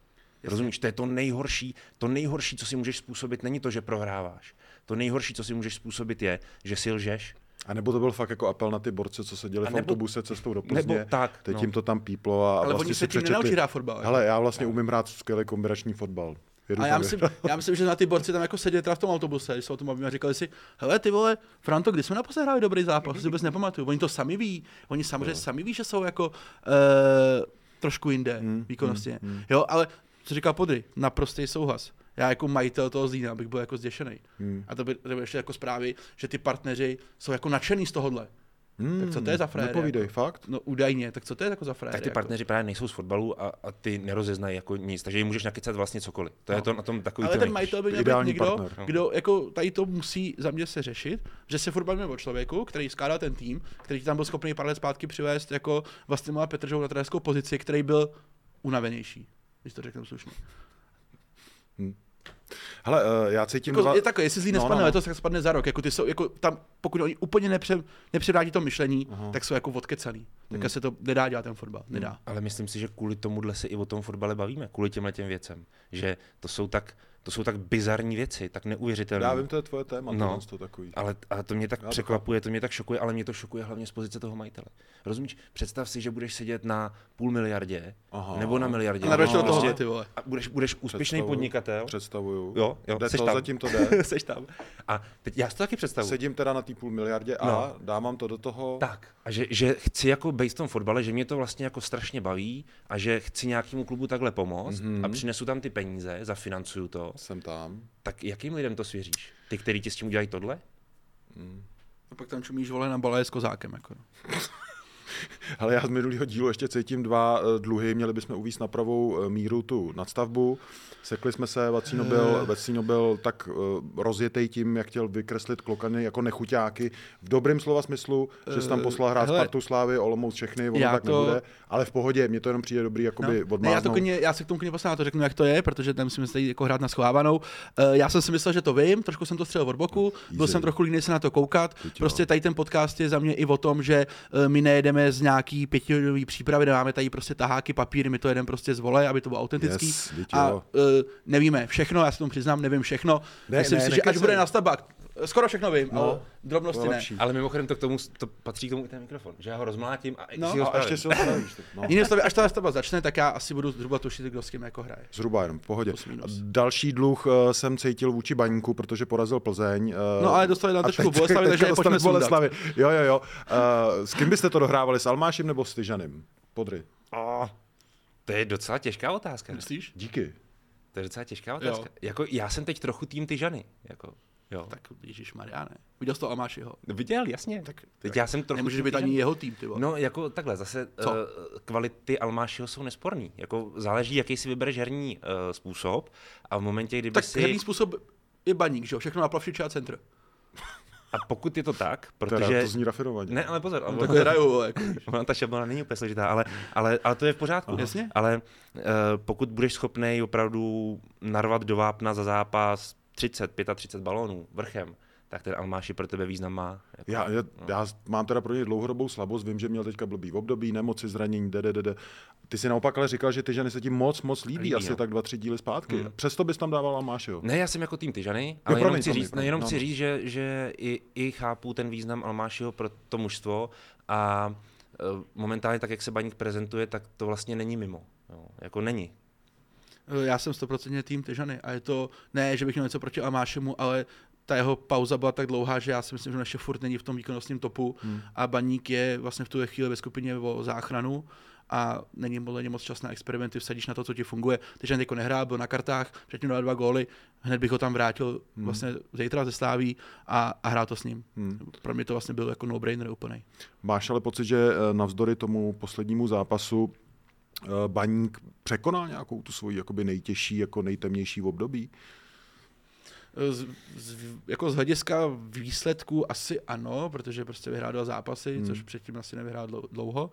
Rozumíš, to je to nejhorší, to nejhorší, co si můžeš způsobit, není to, že prohráváš. To nejhorší, co si můžeš způsobit, je, že si lžeš, A nebo to byl fakt jako apel na ty borce, co seděli A v nebo- autobuse cestou do Plzně. nebo tak, Teď no. jim to tam píplo a, a Ale vlastně oni si se tím přečetli. nenaučí hrát fotbal. Hele, já vlastně umím hrát skvělý kombinační fotbal. Jedu A já myslím, já myslím, že na ty borci tam jako seděli teda v tom autobuse, když se o tom bavíme a říkali si, hele ty vole, Franto, kdy jsme naposledy hráli dobrý zápas, si vůbec nepamatuju. Oni to sami ví, oni samozřejmě sami ví, že jsou jako uh, trošku jinde Hmm, výkonnostně. hmm, hmm. Jo, ale co říkal Podry, naprostý souhlas. Já jako majitel toho Zlína bych byl jako zděšený. Hmm. A to by, to by ještě jako zprávy, že ty partneři jsou jako nadšený z tohohle. Hmm, Tak co to je za fréry, Nepovídej, jako? fakt? No údajně, tak co to je jako za fréry? tak ty jako? partneři právě nejsou z fotbalu a, a ty nerozeznají jako nic, takže jim můžeš nakecat vlastně cokoliv. To je to na tom takový Ale ten majitel by měl být Ideální někdo, partner. no. kdo jako tady to musí za mě se řešit, že se furt bavíme o člověku, který skládal ten tým, který tam byl schopný pár let zpátky přivést jako vlastně má Petržou na trenérskou pozici, který byl unavenější, když to řeknu slušně. Hele, uh, já cítím... Jako, dva- je takové, jestli zlý No, nespadne no, no. letos, tak spadne za rok. Jako ty jsou, jako tam, pokud oni úplně nepře, nepředádí to myšlení, Aha. tak jsou jako odkecaný. Tak Hmm. se to nedá dělat ten fotbal. Nedá. Ale myslím si, že kvůli tomuhle se i o tom fotbale bavíme, kvůli těmhle těm věcem. Že to jsou tak, to jsou tak bizarní věci, tak neuvěřitelné. Já vím, to je tvoje téma, No. to takový. Ale, ale to mě tak Já překvapuje, to mě tak šokuje, ale mě to šokuje hlavně z pozice toho majitele. Rozumíš? Představ si, že budeš sedět na půl miliardě Aha. nebo na miliardě. A no, prostě, ty vole. a budeš, budeš úspěšný Představuju. podnikatel. Představuju. Jo, jo, jde seš to, tam. zatím to jde. Seš tam. A teď já si to taky představuji. Sedím teda na té půl miliardě a No. dávám to do toho. Tak. A že, že chci jako být v tom fotbale, že mě to vlastně jako strašně baví a že chci nějakému klubu takhle pomoct Mhm. mm-hmm. a přinesu tam ty peníze, zafinancuju to jo? Jsem tam. Tak jakým lidem to svěříš? Ty, který ti s tím udělají tohle? A pak tam čumíš vole na balaje s kozákem. Jako. Ale já z minulého dílu ještě cítím dva eh, dluhy. Měli bychom uvíct na pravou eh, míru tu nadstavbu. Sekli jsme se, Vacíno byl, Vacíno byl tak rozjetej tím, jak chtěl vykreslit klokany jako nechuťáky. V dobrém slova smyslu, že se tam poslal hrát hele. Spartu Slávy, Olomouc všechny, ono tak to- nebude. Ale v pohodě, mně to jenom přijde dobrý, jakoby No. Ne, já, to klidně, já se k tomu klidně poslám, to řeknu, jak to je, protože tam musíme se jako hrát na schovávanou. Já jsem si myslel, že to vím, trošku jsem to střelil od boku, byl Easy. jsem trochu líný se na to koukat. Teď. Prostě tady ten podcast je za mě i o tom, že my nejedeme z nějaký pětihodinové přípravy, nemáme tady prostě taháky, papíry, my to jedeme prostě z vole, aby to bylo autentický. Yes, a uh, nevíme všechno, já se tomu přiznám, nevím všechno. Ne, Myslím ne, si, že až bude na stavbách, skoro všechno vím, No, ale drobnosti ne. Ale mimochodem to k tomu, to patří k tomu i ten mikrofon, že já ho rozmlátím a, No. si ho A ještě spravím. si ho spravíš. tak, No. Až ta stavba začne, tak já asi budu zhruba tušit, kdo s tím jako hraje. Zhruba jenom, v pohodě. Další dluh eh, jsem cítil vůči Baníku, protože porazil Plzeň. eh, No ale dostali na Boleslavi, teďka takže je dostane pojďme sundat. Boleslavy. Jo, jo, jo. Uh, s kým byste to dohrávali, s Almášem nebo s Tyžanem? Podry. Oh, to je docela těžká otázka. Myslíš? Díky. To je docela těžká otázka. Jako, já jsem teď trochu tým ty žany. Jako, jo. Tak Ježíš Mariáne. Viděl jsi to Almášiho? Viděl, jasně. Tak, teď já jsem trochu Nemůže tým být ani jeho tým, ty vole. No, jako takhle, zase Co? uh, kvality Almášiho jsou nesporný. Jako záleží, jaký si vybereš herní uh, způsob a v momentě, kdyby tak si... herní způsob je baník, že jo? Všechno na plavšiče a centr. A pokud je to tak, Teda, protože... to zní rafinovaně. Ne, ale pozor, Tak ono, hrajou, vole, jako. ona ta šablona není úplně složitá, ale, ale, ale to je v pořádku. Jasně. Ale uh, pokud budeš schopný opravdu narvat do vápna za zápas 30, 35 balónů vrchem, tak ten Almáši pro tebe význam má. Jako, Já, já, já mám teda pro něj dlouhodobou slabost, vím, že měl teďka blbý období, nemoci, zranění, de. Ty si naopak ale říkal, že ty ženy se ti moc, moc líbí, Líbí, asi no. tak dva, tři díly zpátky. Hmm. Přesto bys tam dával Almášeho. Ne, já jsem jako tým Tyžany, ale promiň, jenom chci promiň, říct, ne, promiň, jenom no, chci no. říct, že, že i, i chápu ten význam Almášiho pro to mužstvo a eh, momentálně tak, jak se Baník prezentuje, tak to vlastně není mimo. Jo, jako není. Eh, Já jsem 100% tým Tyžany a je to, ne, že bych měl něco proti Almášemu, ale ta jeho pauza byla tak dlouhá, že já si myslím, že naše furt není v tom výkonnostním topu hmm. a Baník je vlastně v tu chvíli ve skupině o záchranu a není podle moc čas na experimenty, vsadíš na to, co ti funguje. Tyžan jako nehrál, byl na kartách, předtím dal dva góly, hned bych ho tam vrátil hmm. vlastně zítra ze Sláví a, a hrál to s ním. Hmm. Pro mě to vlastně byl jako no-brainer úplný. Máš ale pocit, že eh, navzdory tomu poslednímu zápasu Baník překonal nějakou tu svoji jakoby nejtěžší, jako nejtemnější období? Z, z, jako z hlediska výsledků asi ano, protože prostě vyhrál dva zápasy, hmm. což předtím asi nevyhrál dlou- dlouho,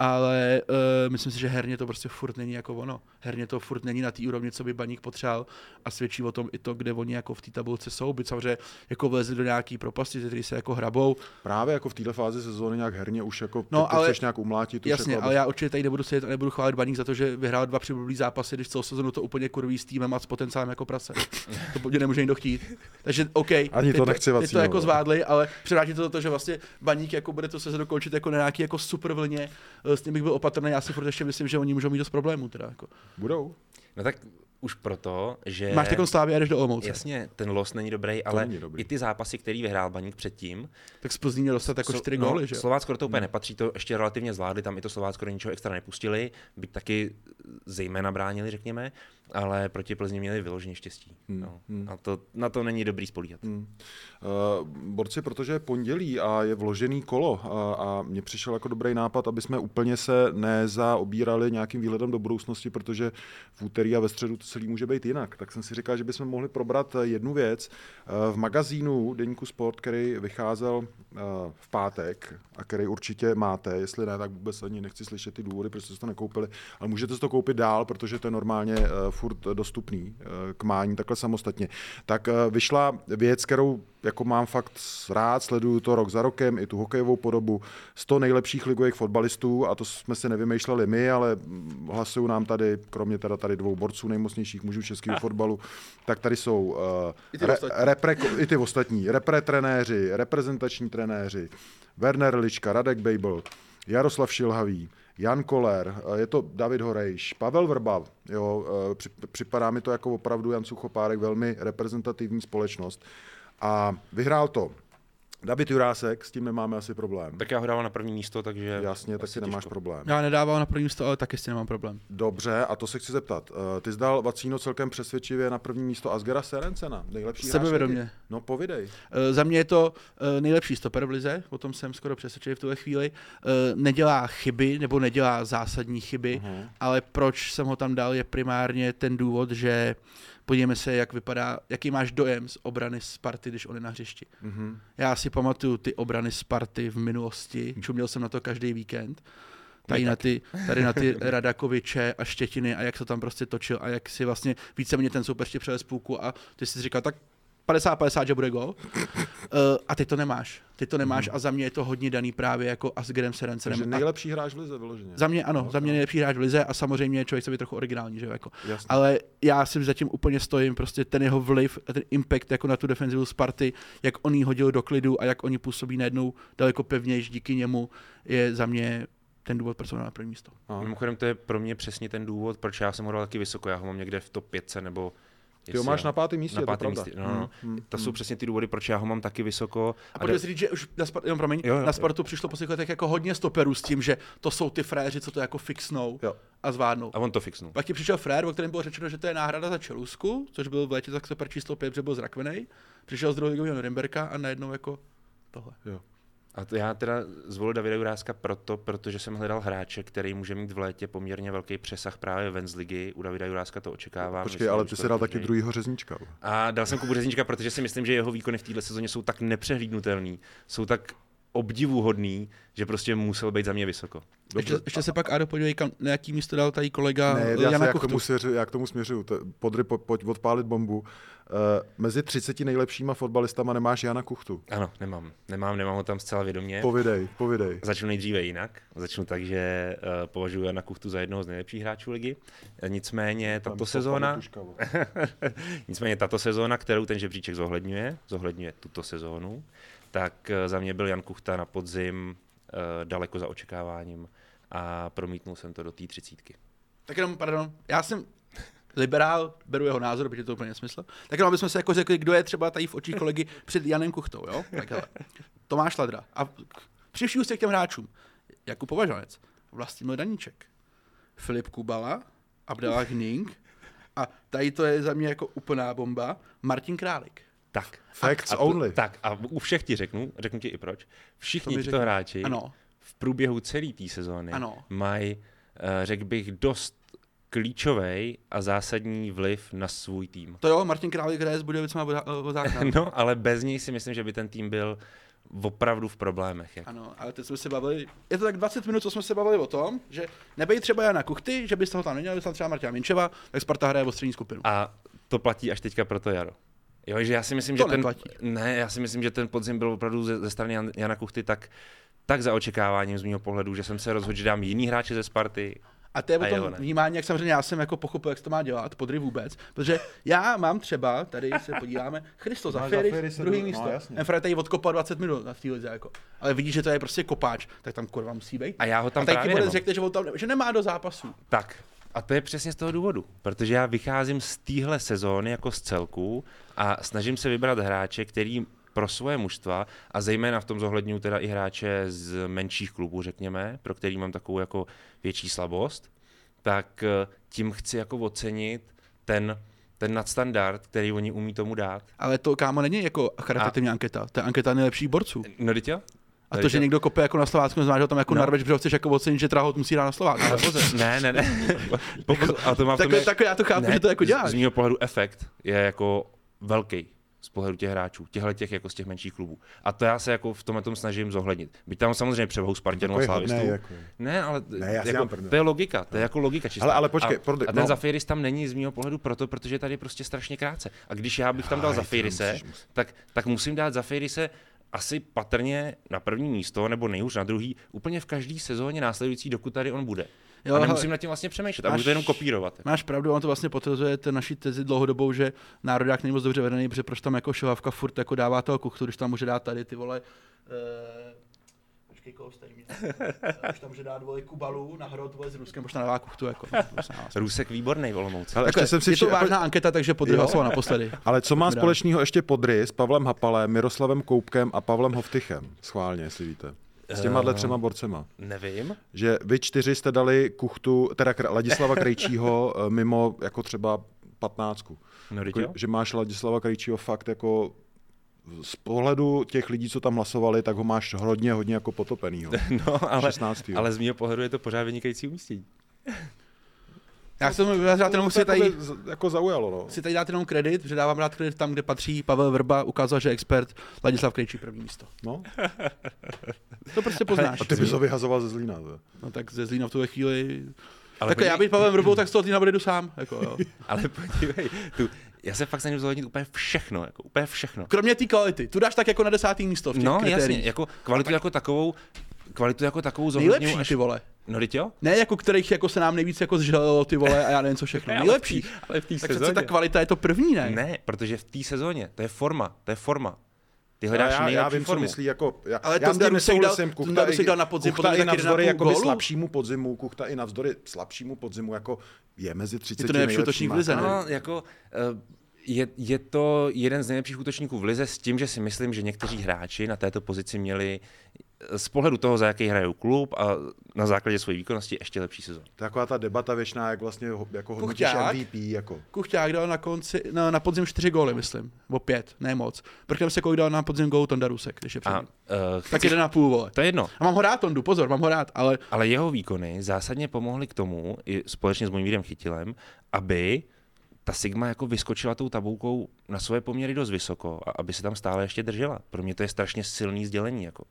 ale uh, myslím si, že herně to prostě furt není jako ono. Herně to furt není na té úrovni, co by baník potřeboval a svědčí o tom i to, kde oni jako v té tabulce jsou. Byť samozřejmě jako vlezli do nějaký propasti, který se jako hrabou. Právě jako v této fázi sezóny nějak herně už jako No, ty, ale- chceš nějak umlátit. Jasně, jako, ale já určitě tady nebudu sedět a nebudu chválit baník za to, že vyhrál dva přiblblý zápasy, když celou sezonu to úplně kurví s týmem a s potenciálem jako prase. to po něm nemůže nikdo chtít. Takže OK, Ani to nechci to jako vole. zvládli, ale převrátit to toho, že vlastně baník jako bude to sezonu končit jako na nějaký jako super vlně, eh, s tím bych byl opatrný, já si furt ještě myslím, že oni můžou mít dost problémů. Teda, jako. Budou? No tak už proto, že... Máš takovou slávě a jdeš do Olomouce. Jasně, ten los není dobrý, ale není dobrý. i ty zápasy, který vyhrál Baník předtím, Tak z Plzní měl dostat jako čtyři góly, že jo? Slovácko do toho úplně nepatří, to ještě relativně zvládli, tam i to Slovácko do ničeho extra nepustili, byť taky zejména bránili, řekněme, ale proti Plzni měli vyloženě štěstí. Hmm, No. A to, na to není dobrý spolíhat. Uh, borci, protože je pondělí a je vložený kolo a, a mně přišel jako dobrý nápad, aby jsme úplně se nezaobírali nějakým výhledem do budoucnosti, protože v úterý a ve středu celý může být jinak. Tak jsem si říkal, že bychom mohli probrat eh, jednu věc. Uh, v magazínu Deníku Sport, který vycházel uh, v pátek a který určitě máte, jestli ne, tak vůbec ani nechci slyšet ty důvody, proč jste to nekoupili, ale můžete si to koupit dál, protože to je normálně furt dostupný k mání takhle samostatně. Tak vyšla věc, kterou jako mám fakt rád, sleduju to rok za rokem, i tu hokejovou podobu, 100 nejlepších ligových fotbalistů, a to jsme si nevymýšleli my, ale hlasují nám tady, kromě teda tady dvou borců nejmocnějších mužů českého fotbalu, tak tady jsou uh, I ty re, ostatní. repre, i ty ostatní, repre trenéři, reprezentační trenéři, Werner Lička, Radek Bejbl, Jaroslav Šilhavý, Jan Koller, eh, je to David Horejš, Pavel Vrba, jo, eh, při- připadá mi to jako opravdu Jan Suchopárek velmi reprezentativní společnost. A vyhrál to David Jurásek, s tím nemáme asi problém. Tak já ho dával na první místo, takže... Jasně, tak si nemáš těžko. problém. Já nedával na první místo, ale taky s tím nemám problém. Dobře, a to se chci zeptat. Eh, Ty zdal Vacíno celkem přesvědčivě na první místo Asgera Serencena, nejlepší hráč Sebevědomě. No povidej. Uh, za mě je to uh, nejlepší stoper v lize, o tom jsem skoro přesvědčený v tuhle chvíli. Uh, nedělá chyby, nebo nedělá zásadní chyby, Mhm. ale proč jsem ho tam dal, je primárně ten důvod, že podívejme se, jak vypadá, jaký máš dojem z obrany Sparty, když on je na hřišti. Mhm. Já si pamatuju ty obrany Sparty v minulosti, čuměl jsem na to každý víkend. Tady na, ty, tady na ty Radakoviče a Štětiny a jak se tam prostě točil a jak si vlastně víceméně ten soupeř ti přelez půlku a ty si říkal, tak 50-50, že bude gol. Uh, a ty to nemáš. Ty to nemáš a za mě je to hodně daný právě jako Asgerem Serencenem. Takže A nejlepší hráč v lize vyloženě. za mě ano, No, za mě no. nejlepší hráč v lize a samozřejmě člověk se být trochu originální, že jo, jako. Jasně. Ale já si zatím úplně stojím, prostě ten jeho vliv, a ten impact jako na tu defenzivu Sparty, jak on ji hodil do klidu a jak oni působí najednou daleko pevnější díky němu, je za mě ten důvod, proč jsem na první místo. No. Mimochodem to je pro mě přesně ten důvod, proč já jsem ho dal taky vysoko. Já ho mám někde v top 5 nebo... Ty ho máš na pátém místě, na je to pátém místě. No, no. Hmm, To jsou přesně ty důvody, proč já ho mám taky vysoko. A jde- pojďme si říct, že už na, Spart- jenom promiň, Jo, jo, na jo. Spartu přišlo po letech jako hodně stoperů s tím, že to jsou ty fréři, co to jako fixnou Jo. a zvládnou. A on to fixnul. Pak ti přišel Frér, o kterém bylo řečeno, že to je náhrada za Čelusku, což byl v létě tak stoper číslo 5, že byl zrakvený. Přišel z druhého Norimberka a najednou jako tohle. Jo. A to já teda zvolil Davida Juráska proto, protože jsem hledal hráče, který může mít v létě poměrně velký přesah právě ven z ligy. U Davida Juráska to očekávám. Počkej, myslím, ale že ty to jsi dal taky druhýho řeznička. A dal jsem Kubu Řeznička, protože si myslím, že jeho výkony v této sezóně jsou tak nepřehlídnutelný, jsou tak obdivuhodný, že prostě musel být za mě vysoko. Ještě, ještě, se pak Ado podívej, kam, na jaký místo dal tady kolega Ne, já, se, Jana jak, Kuchtu. tomu směřu, já k tomu směřuju. To- Podry, po, pojď odpálit bombu. Uh, mezi 30 nejlepšíma fotbalistama nemáš Jana Kuchtu. Ano, nemám. Nemám, nemám ho tam zcela vědomě. Povidej, povidej. Začnu nejdříve jinak. Začnu tak, že uh, považuji Jana Kuchtu za jednoho z nejlepších hráčů ligy. Eh, Nicméně tato sezóna, nicméně tato sezóna, kterou ten žebříček zohledňuje, zohledňuje tuto sezónu, tak eh, za mě byl Jan Kuchta na podzim uh, daleko za očekáváním a promítnul jsem to do té třicítky. Tak jenom, pardon, já jsem liberál, beru jeho názor, protože to úplně smysl. Tak jenom, abychom se jako řekli, kdo je třeba tady v očích kolegy před Janem Kuchtou, jo? Tak hele. Tomáš Ladra. A při vší úctě k těm hráčům. Jakub Považanec, Vlastimil Daníček, Filip Kubala, Abdela Hning a tady to je za mě jako úplná bomba, Martin Králik. Tak. Facts a to, only. Tak a u všech ti řeknu, řeknu ti i proč. Všichni To tito řekni. hráči Ano. v průběhu celé té sezóny Ano. mají, eh, řekl bych, dost klíčový a zásadní vliv na svůj tým. To jo, Martin Králik hraje s Budovicema od základů. No, ale bez něj si myslím, že by ten tým byl opravdu v problémech. Jako. Ano, ale teď jsme se bavili, je to tak 20 minut, co jsme se bavili o tom, že nebej třeba Jana Kuchty, že byste ho tam byste tam třeba Martina Minčeva, tak Sparta hraje o střední skupinu. A to platí až teďka pro to jaro. Jo, že já si myslím, To že ten, neplatí. ne, já si myslím, že ten podzim byl opravdu ze, ze strany Jan, Jana Kuchty tak, tak za očekáváním z mého pohledu, že jsem se rozhodl, že dám jiný hráče ze Sparty. A to je o tom ne. vnímání, jak samozřejmě já jsem jako pochopil, jak se to má dělat, podry vůbec, protože já mám třeba, tady se podíváme, Christo Zafiris, druhý no, místo. jasně. Enfra tady odkopal 20 minut na té lize, jako. Ale vidíš, že to je prostě kopáč, tak tam kurva musí být. A já ho tam a tady právě nemám. řekne, že, on tam, že nemá do zápasu. Tak. A to je přesně z toho důvodu, protože já vycházím z téhle sezóny jako z celku a snažím se vybrat hráče, který pro svoje mužstva a zejména v tom zohledňuji teda i hráče z menších klubů, řekněme, pro který mám takovou jako větší slabost, tak eh, tím chci jako ocenit ten, ten nadstandard, který oni umí tomu dát. Ale to, kámo, není jako charitativní anketa, to je anketa nejlepších borců. No, jo? A to, že někdo kope jako na Slovácku, znamená, že tam jako No. no. narveš, že ho chceš jako ocenit, že teda ho musí dát na Slovácku. Ale pozor, ne, ne, ne. Pozor, a to má v tom tak, je- tak, já to chápu, že to jako z- děláš. Z mého pohledu efekt je jako velký z pohledu těch hráčů, těchto těch jako z těch menších klubů. A to já se jako v tomhle tom snažím zohlednit. Byť tam samozřejmě převahou Spartanů a hodnej, jako. Ne, ale Ne, já jako, to je logika, to je jako logika čistá. Ale- ale počkej, a, prodej- a ten no. Zafiris tam není z mého pohledu proto, protože tady je prostě strašně krátce. A když já bych tam dal Aj, Zafirise, musíš. tak, tak musím dát Zafirise asi patrně na první místo, nebo nejhůř na druhý, úplně v každé sezóně následující, dokud tady on bude. Jo, a nemusím nad tím vlastně přemýšlet, a máš- budu to jenom kopírovat. Máš pravdu, on to vlastně potvrzuje ten naší tezi dlouhodobou, že národák není moc dobře vedený, protože proč tam jako šohavka furt jako dává toho kuchtu, když tam může dát tady ty vole. Uh, stejně. Už tam, že dá dvoje Kubalu na hrot s Ruskem, možná dává kuchtu, jako. Rusek výborný v Olomouci. Ale ještě jsem si je to vážná anketa, takže podry Jo. hlasoval naposledy. Ale co má společného ještě Podry s Pavlem Hapalem, Miroslavem Koupkem a Pavlem Hovtychem? Schválně, jestli víte. S těma Eh. třema borcema. Nevím. Že vy čtyři jste dali kuchtu, teda Ladislava Krejčího eh, mimo jako třeba patnáctku. No, jako, že máš Ladislava Krejčího fakt jako z pohledu těch lidí, co tam hlasovali, tak ho máš hodně, hodně jako potopenýho. no, ale, 16. ale z mého pohledu je to pořád vynikající umístění. Já jsem já jenom si tady, jako zaujalo, no. si tady dát jenom kredit, že dávám rád kredit tam, kde patří. Pavel Vrba ukázal, že je expert, Ladislav Krejčí první místo. no. To prostě poznáš. A ty bys ho vyhazoval ze Zlína. To. No tak ze Zlína v tuhle chvíli... Ale tak já podívej- bych Pavlem Vrbou, tak z toho Zlína bude jdu sám. Jako, jo. Ale podívej, tu, já se fakt snažím zohlednit úplně všechno, jako úplně všechno. Kromě té kvality. Tu dáš tak jako na desátý místo v těch No, kritériích. jasně, jako kvalitu jako takovou, kvalitu jako takovou Nejlepší, zohledňuji ty vole. No, teď jo? Ne jako kterých jako se nám nejvíc jako zželelo ty vole a já nevím co všechno. Ne, Nejlepší. ale v té přece sezóně. ta kvalita je to první, ne? Ne, protože v té sezóně, to je forma, to je forma. Ty Já, hledáš já, já nejlepší vím, co formu. myslí, jako, já, Ale já dal- nesouhlasím, Tonda Rusek dal na podzim Kuchta i taky navzdory 1,5 jakoby gólu. slabšímu podzimu, Kuchta i navzdory slabšímu podzimu, jako je mezi 30 Je to nejlepší útočník v lize, ne? No, jako, eh, je, je to jeden z nejlepších útočníků v lize s tím, že si myslím, že někteří hráči na této pozici měli z pohledu toho, za jaký hrajou klub a na základě své výkonnosti ještě lepší je taková ta debata věčná, jak vlastně ho- jako hodnotíš Kuchťák? MVP, jako. Kuchťák dal na konci, no, na podzim čtyři góly, myslím. O pět, ne moc. Prknem se, kolik dal na podzim gól Tonda Rusek, když je před A, uh, Tak jeden a půl, vole. to je jedno, A mám ho rád, Tondu, pozor, mám ho rád, ale ale jeho výkony zásadně pomohly k tomu, i společně s Mojmírem Chytilem, aby ta Sigma jako vyskočila tou tabulkou na svoje poměry dost vysoko a aby se tam stále ještě držela. Pro mě to je strašně silný sdělení jako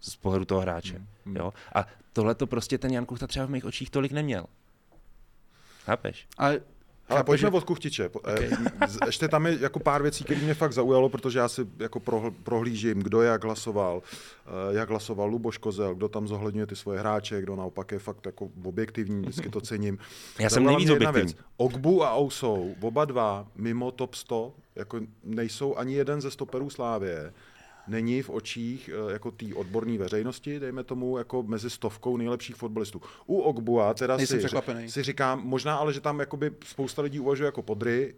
z pohledu toho hráče. Mm, jo? A tohle to prostě ten Jan Kuchta třeba v mých očích tolik neměl. Chápeš? ale Ale pojďme že- od Kuchtiče. Eh, z- Ještě tam je jako pár věcí, které mě fakt zaujalo, protože já si jako prohl- prohlížím, kdo jak hlasoval, eh, jak hlasoval Luboš Kozel, kdo tam zohledňuje ty svoje hráče, kdo naopak je fakt jako objektivní, vždycky to cením. Já jsem nejvíc objektivní. věc. Ogbu a Ousou, oba dva mimo top 100, jako nejsou ani jeden ze stoperů Slávě, není v očích eh, jako té odborné veřejnosti, dejme tomu, jako mezi stovkou nejlepších fotbalistů. U Ogbua teda Nejsem si, si říkám, možná ale, že tam jakoby spousta lidí uvažuje jako podry,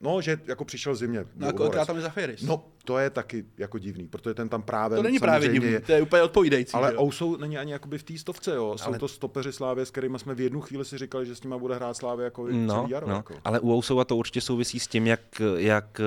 no, že jako přišel zimě. no, a kolikrát tam je za Ferris? No, to je taky jako divný, protože ten tam právě to není právě divný, je, to je úplně odpovídající. ale jo? Ousou není ani jakoby v té stovce, jo. Jsou Ale- to stopeři Slávě, s kterými jsme v jednu chvíli si říkali, že s nimi bude hrát Slávě jako No, celý jaro. no. Jako. ale u Ousova to určitě souvisí s tím, jak, jak eh,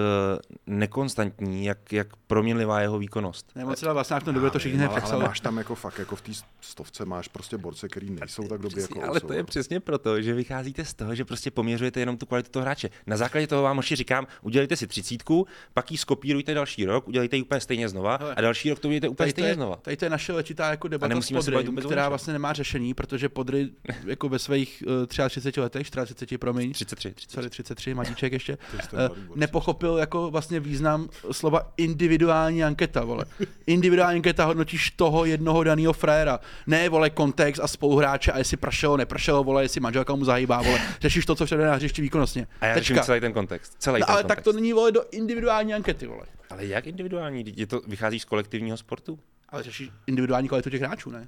nekonstantní, jak, jak proměnlivá je jeho výkonnost. Ne, moc vlastně na tom dobře, to všichni ale, ale máš tam jako fakt, jako v té stovce máš prostě borce, který nejsou tak dobrý jako ale to je přesně proto, že vycházíte z toho, že prostě poměřujete jenom tu kvalitu toho hráče. Na základě toho vám už říkám, udělejte si třicítku, pak ji skopírujte další rok, udělejte ji úplně stejně znova Hele, a další rok to udělejte úplně stejně je, znova. tady to je naše letitá jako debata s Podrym, která vlastně nemá řešení, protože Podry jako ve svých uh, 33 letech, 34, promiň, 33, 33. sorry, 33, mladíček ještě, uh, nepochopil jako vlastně význam slova individuální anketa, vole. Individuální anketa hodnotíš toho jednoho daného fréra. Ne, vole, kontext a spoluhráče a jestli pršelo, nepršelo, vole, jestli manželka mu zahýbá, vole. Řešíš to, co předvede na hřišti výkonnostně. A já řeším Tečka. celý ten kontext. Celý No, ten ale kontext. tak to není, vole, do individuální ankety, vole. Ale jak individuální? Je to, vychází z kolektivního sportu? Ale řešíš individuální kvalitu těch hráčů, ne?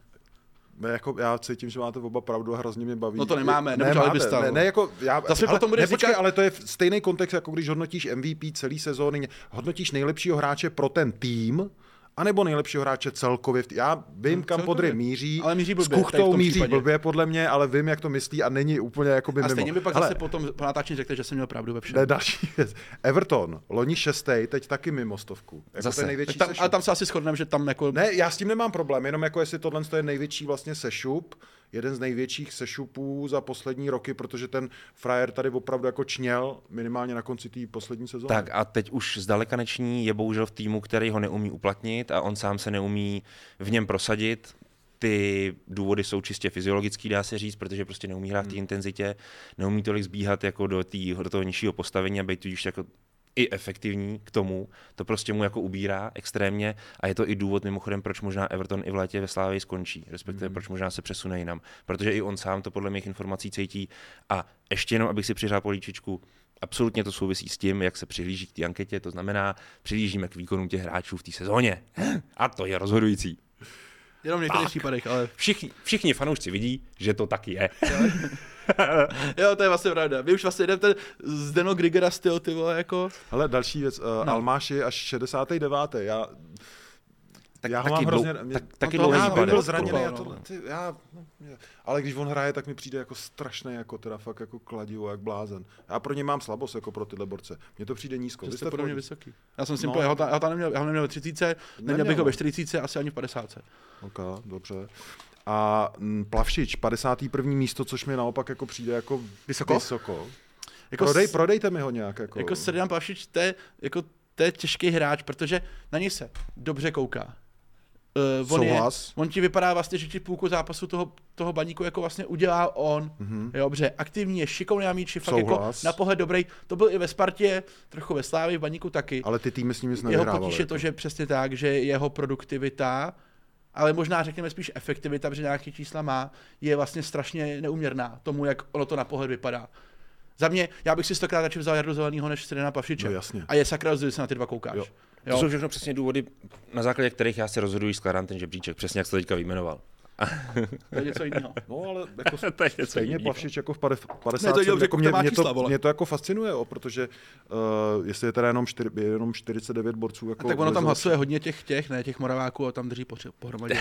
Ne, jako já cítím, že máte oba pravdu a hrozně mě baví. No to nemáme, ne, nebuď máte, alibista, ne, ne, jako já, Zase ale, potom budeš ne, počkej, říkat- ale to je stejný kontext, jako když hodnotíš MVP celý sezóny, hodnotíš nejlepšího hráče pro ten tým, anebo nejlepšího hráče celkově. v tý- Já vím, kam celkově. Podry míří, Ale míří s blbě, v Kuchtou tom míří případě. blbě podle mě, ale vím, jak to myslí a není úplně jako by A mimo. stejně by pak Hele, zase potom po natáčení řekl, že jsem měl pravdu ve všem. ne, další věc. Everton, loni šestý, teď taky mimo stovku. Jako Zase. největší Tak tam, sešup. ale tam se asi shodneme, že tam jako... Ne, já s tím nemám problém, jenom jako jestli tohle je největší vlastně sešup, jeden z největších sešupů za poslední roky, protože ten frajer tady opravdu jako čněl minimálně na konci té poslední sezóny. Tak a teď už zdaleka neční je bohužel v týmu, který ho neumí uplatnit a on sám se neumí v něm prosadit. Ty důvody jsou čistě fyziologický, dá se říct, protože prostě neumí hrát v té intenzitě, neumí tolik zbíhat jako do, tý, do toho nižšího postavení a být tudíž jako i efektivní k tomu, to prostě mu jako ubírá extrémně a je to i důvod mimochodem, proč možná Everton i v létě ve Slávii skončí, respektive proč možná se přesune jinam, protože i on sám to podle mých informací cítí. A ještě jenom, abych si přiřál políčičku, absolutně to souvisí s tím, jak se přihlíží k té anketě, to znamená, přihlížíme k výkonům těch hráčů v té sezóně. A to je rozhodující. Jenom v některých případech, ale Všichni, všichni fanoušci vidí, že to tak je. jo, to je vlastně pravda. Vy už vlastně jdete Zdeno Grigera styl, ty vole, jako... Hele, další věc, uh, No. no. Almáš je až 69. Já, Tak, já ho taky, mám dlou, hrozně... mě- tak, no taky to dlouhý já, byl zraněný, já no. to, ty, já, no, mě- ale když on hraje, tak mi přijde jako strašný, jako teda fakt jako kladivo, jak blázen. Já pro ně mám slabost jako pro tyhle borce. Mně to přijde nízko. Vy jste jste podobně v- vysoký. Já jsem si No. no. já, ho já ho neměl, já ho neměl ve 30, neměl Neměl, bych ho no. ve 40, asi ani v 50. Ok, dobře. A mm, Plavšič, 51. místo, což mi naopak jako přijde jako Vysoko? vysoko. Jako, Prodej, s- prodejte mi ho nějak. Jako, jako Serdan Pavšič, to je, jako, to je těžký hráč, protože na něj se dobře kouká. Uh, on, je, on ti vypadá vlastně, že ti půlku zápasu toho, toho baníku jako vlastně udělá on. Mm-hmm. Jo, dobře, aktivní je šikovný na míči, fakt jako na pohled dobrý. To byl i ve Spartě, trochu ve Slávii, v baníku taky. Ale ty týmy s ním nic jeho potíž je to, že přesně tak, že jeho produktivita, ale možná řekněme spíš efektivita, protože nějaké čísla má, je vlastně strašně neuměrná tomu, jak ono to na pohled vypadá. Za mě, já bych si stokrát radši vzal Jardu Zeleného než Stredana Pavšiče. No jasně. A je sakra rozdíl, se na ty dva koukáš. Jo. Jo. To jsou všechno přesně důvody, na základě kterých já si rozhoduji skladám ten žebříček, přesně jak to teďka vyjmenoval. To je něco jiného. No, ale jako to je něco stejně jiného. Plavšič jako v pade- 50. Ne, to je dobře, jako to mě, má mě, čísla, to, vole. mě to jako fascinuje, o, protože uh, jestli je teda jenom, čtyři, je jenom 49 borců. Jako tak ono tam hasuje hodně těch, těch, ne, těch Moraváků a tam drží poři- pohromadě.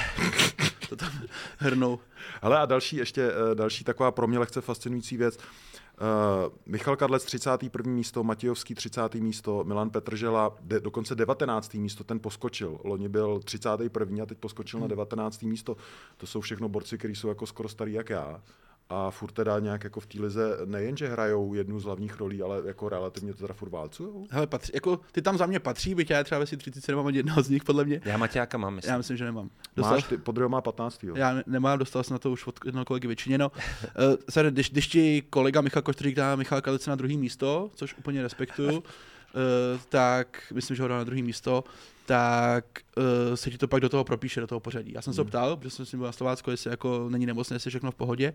to tam hrnou. Hele a další ještě, eh, další taková pro mě lehce fascinující věc. Uh, Michal Kadlec 31. místo, Matějovský 30. místo, Milan Petržela de, dokonce 19. místo, ten poskočil. Loni byl 31. a teď poskočil Hmm. na 19. místo. To jsou všechno borci, kteří jsou jako skoro starý jak já. A furt teda nějak jako v té lize nejenže hrajou jednu z hlavních rolí, ale jako relativně to teda furt válcujou. Hele, patří, jako, ty tam za mě patří, byť já třeba ve si 30 nemám ani jednoho z nich, podle mě. Já Maťáka mám, myslím. Já myslím, že nemám. Dostal, Máš, ty, Podryho má 15. Jo. Já ne- nemám, dostal jsem na to už od jednoho kolegy vyčiněno. Uh, sorry, když, když ti kolega Michal Koštřík dá Michal Kalice na druhý místo, což úplně respektuju, uh, tak myslím, že ho dá na druhý místo, tak uh, se ti to pak do toho propíše, do toho pořadí. Já jsem se ho ptal, protože jsem si byl na Slovácku, jestli jako není nemocné, jestli je všechno v pohodě.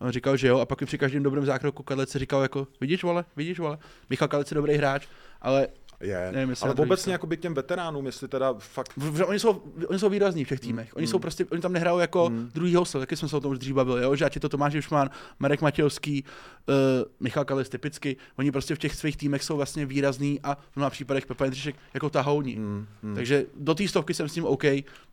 A on říkal, že jo, a pak mi při každém dobrém zákroku Kadlec říkal jako, vidíš vole, vidíš vole, Michal Kadlec je dobrý hráč, ale je. Nevím, ale obecně jako by těm veteránům, jestli teda fakt... Protože oni jsou, oni jsou výrazní v těch týmech. Oni mm. jsou prostě, oni tam nehrajou jako mm. druhý hostel, taky jsme se o tom už dříve bavili, jo? že ať je to Tomáš Jušman, Marek Matějovský, uh, Michal Kalis typicky, oni prostě v těch svých týmech jsou vlastně výrazní a v mnoha případech Pepa Jindřišek jako tahouní. Mm. Hmm. Takže do té stovky jsem s ním OK,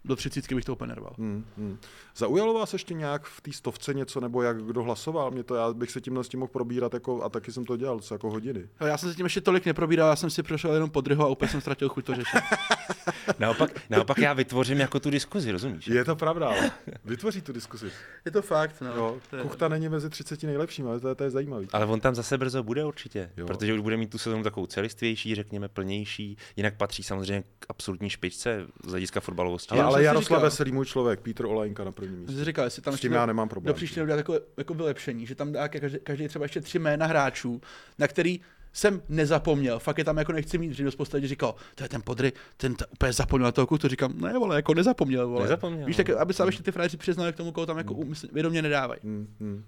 do třicítky bych to úplně nerval. Mm. Zaujalo vás ještě nějak v té stovce něco, nebo jak kdo hlasoval? Mě to, já bych se tím s tím mohl probírat jako, a taky jsem to dělal, co jako hodiny. Já jsem se tím ještě tolik neprobíral, já jsem si prošel jenom podryho a úplně jsem ztratil chuť to řešit. Naopak, naopak já vytvořím jako tu diskuzi, rozumíš? Je to pravda, ale vytvoří tu diskusi. Je to fakt, no. Jo, To je- Kuchta není mezi 30 nejlepšími, ale to, je- to je zajímavý. Ale on tam zase brzo bude určitě, Jo. protože už bude mít tu sezonu takovou celistvější, řekněme plnější, jinak patří samozřejmě k absolutní špičce z hlediska fotbalovosti. Ale, Já ale Jaroslav říkal- Veselý, můj člověk, Pítr Olajnka na prvním místě. si říkal, jestli tam S ještě tím do- já nemám problém. Do příště udělat jako, jako vylepšení, že tam dá každý, každý třeba ještě tři jména hráčů, na který jsem nezapomněl. Fakt je tam jako nechci mít, že dost postavit říkal, to je ten podry, ten t- úplně zapomněl na toho kutu. Říkám, ne, vole, jako nezapomněl, vole. Nezapomněl, Víš, no. tak aby se ještě ty frajeři přiznali k tomu, koho tam jako umysl, vědomě nedávají. Hmm, hmm.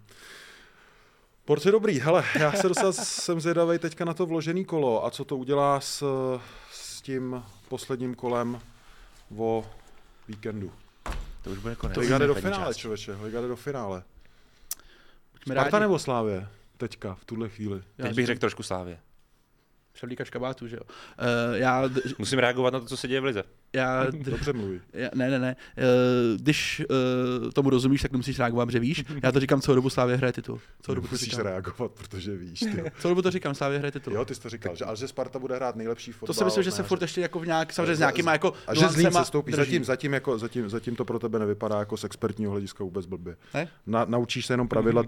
Porci dobrý, hele, já se dostal, jsem zvědavý teďka na to vložený kolo a co to udělá s, s tím posledním kolem o víkendu. To už bude konec. Liga jde do finále, část. člověče, Liga jde do finále. Buďme Sparta rádi. nebo Slávě? Teďka, v tuhle chvíli. Já Teď bych řekl trošku Slávě. Převlíkač kabátu, že jo. Uh, já, Musím reagovat na to, co se děje v Lize. Já, Dobře mluví. já, ne, ne, ne. Uh, když uh, tomu rozumíš, tak nemusíš reagovat, že víš. Já to říkám celou dobu Slávě hraje titul. Celou dobu to Musíš říkám. reagovat, protože víš. Ty. Celou dobu to říkám, Slávě hraje titul. Jo, ty jsi to říkal, že, ale že Sparta bude hrát nejlepší fotbal. To si myslím, že se furt ještě jako v nějak, samozřejmě s nějakýma jako A že Zlín se stoupí. drží. Zatím, zatím, jako, zatím, zatím, to pro tebe nevypadá jako z expertního hlediska vůbec blbě. Ne? Na, naučíš se jenom pravidla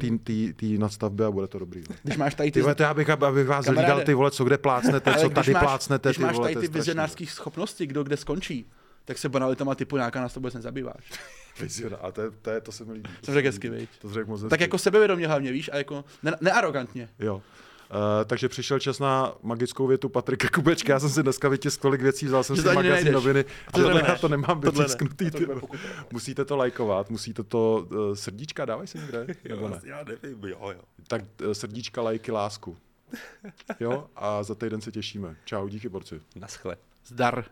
té nadstavby a bude to dobrý. Když máš tady ty, Ty já bych, abych vás hlídal ty vole, co kde plácnete, co tady plácnete, když máš tady ty vizionářské schopnosti, kdo kde skončí, tak se banalitama typu nějaká nás to vůbec nezabýváš. Vizionář, A to, je, to, je, to se mi líbí. Jsem řekl hezky, viď? To řekl moc Tak hezky. jako sebevědomě hlavně, víš, a jako ne, nearogantně. Jo. Uh, takže přišel čas na magickou větu Patrika Kubečka. Já jsem si dneska vytiskl tolik věcí, vzal jsem si to ani magazín nenajdeš. noviny. A Tohle tohle já to nemám vytisknutý. To. Musíte to lajkovat, musíte to uh, srdíčka, dávaj si někde, nebo ne? Já nevím, jo, jo. Tak uh, srdíčka, lajky, lásku. Jo, a za týden se těšíme. Čau, díky borci. Naschle. Zdar.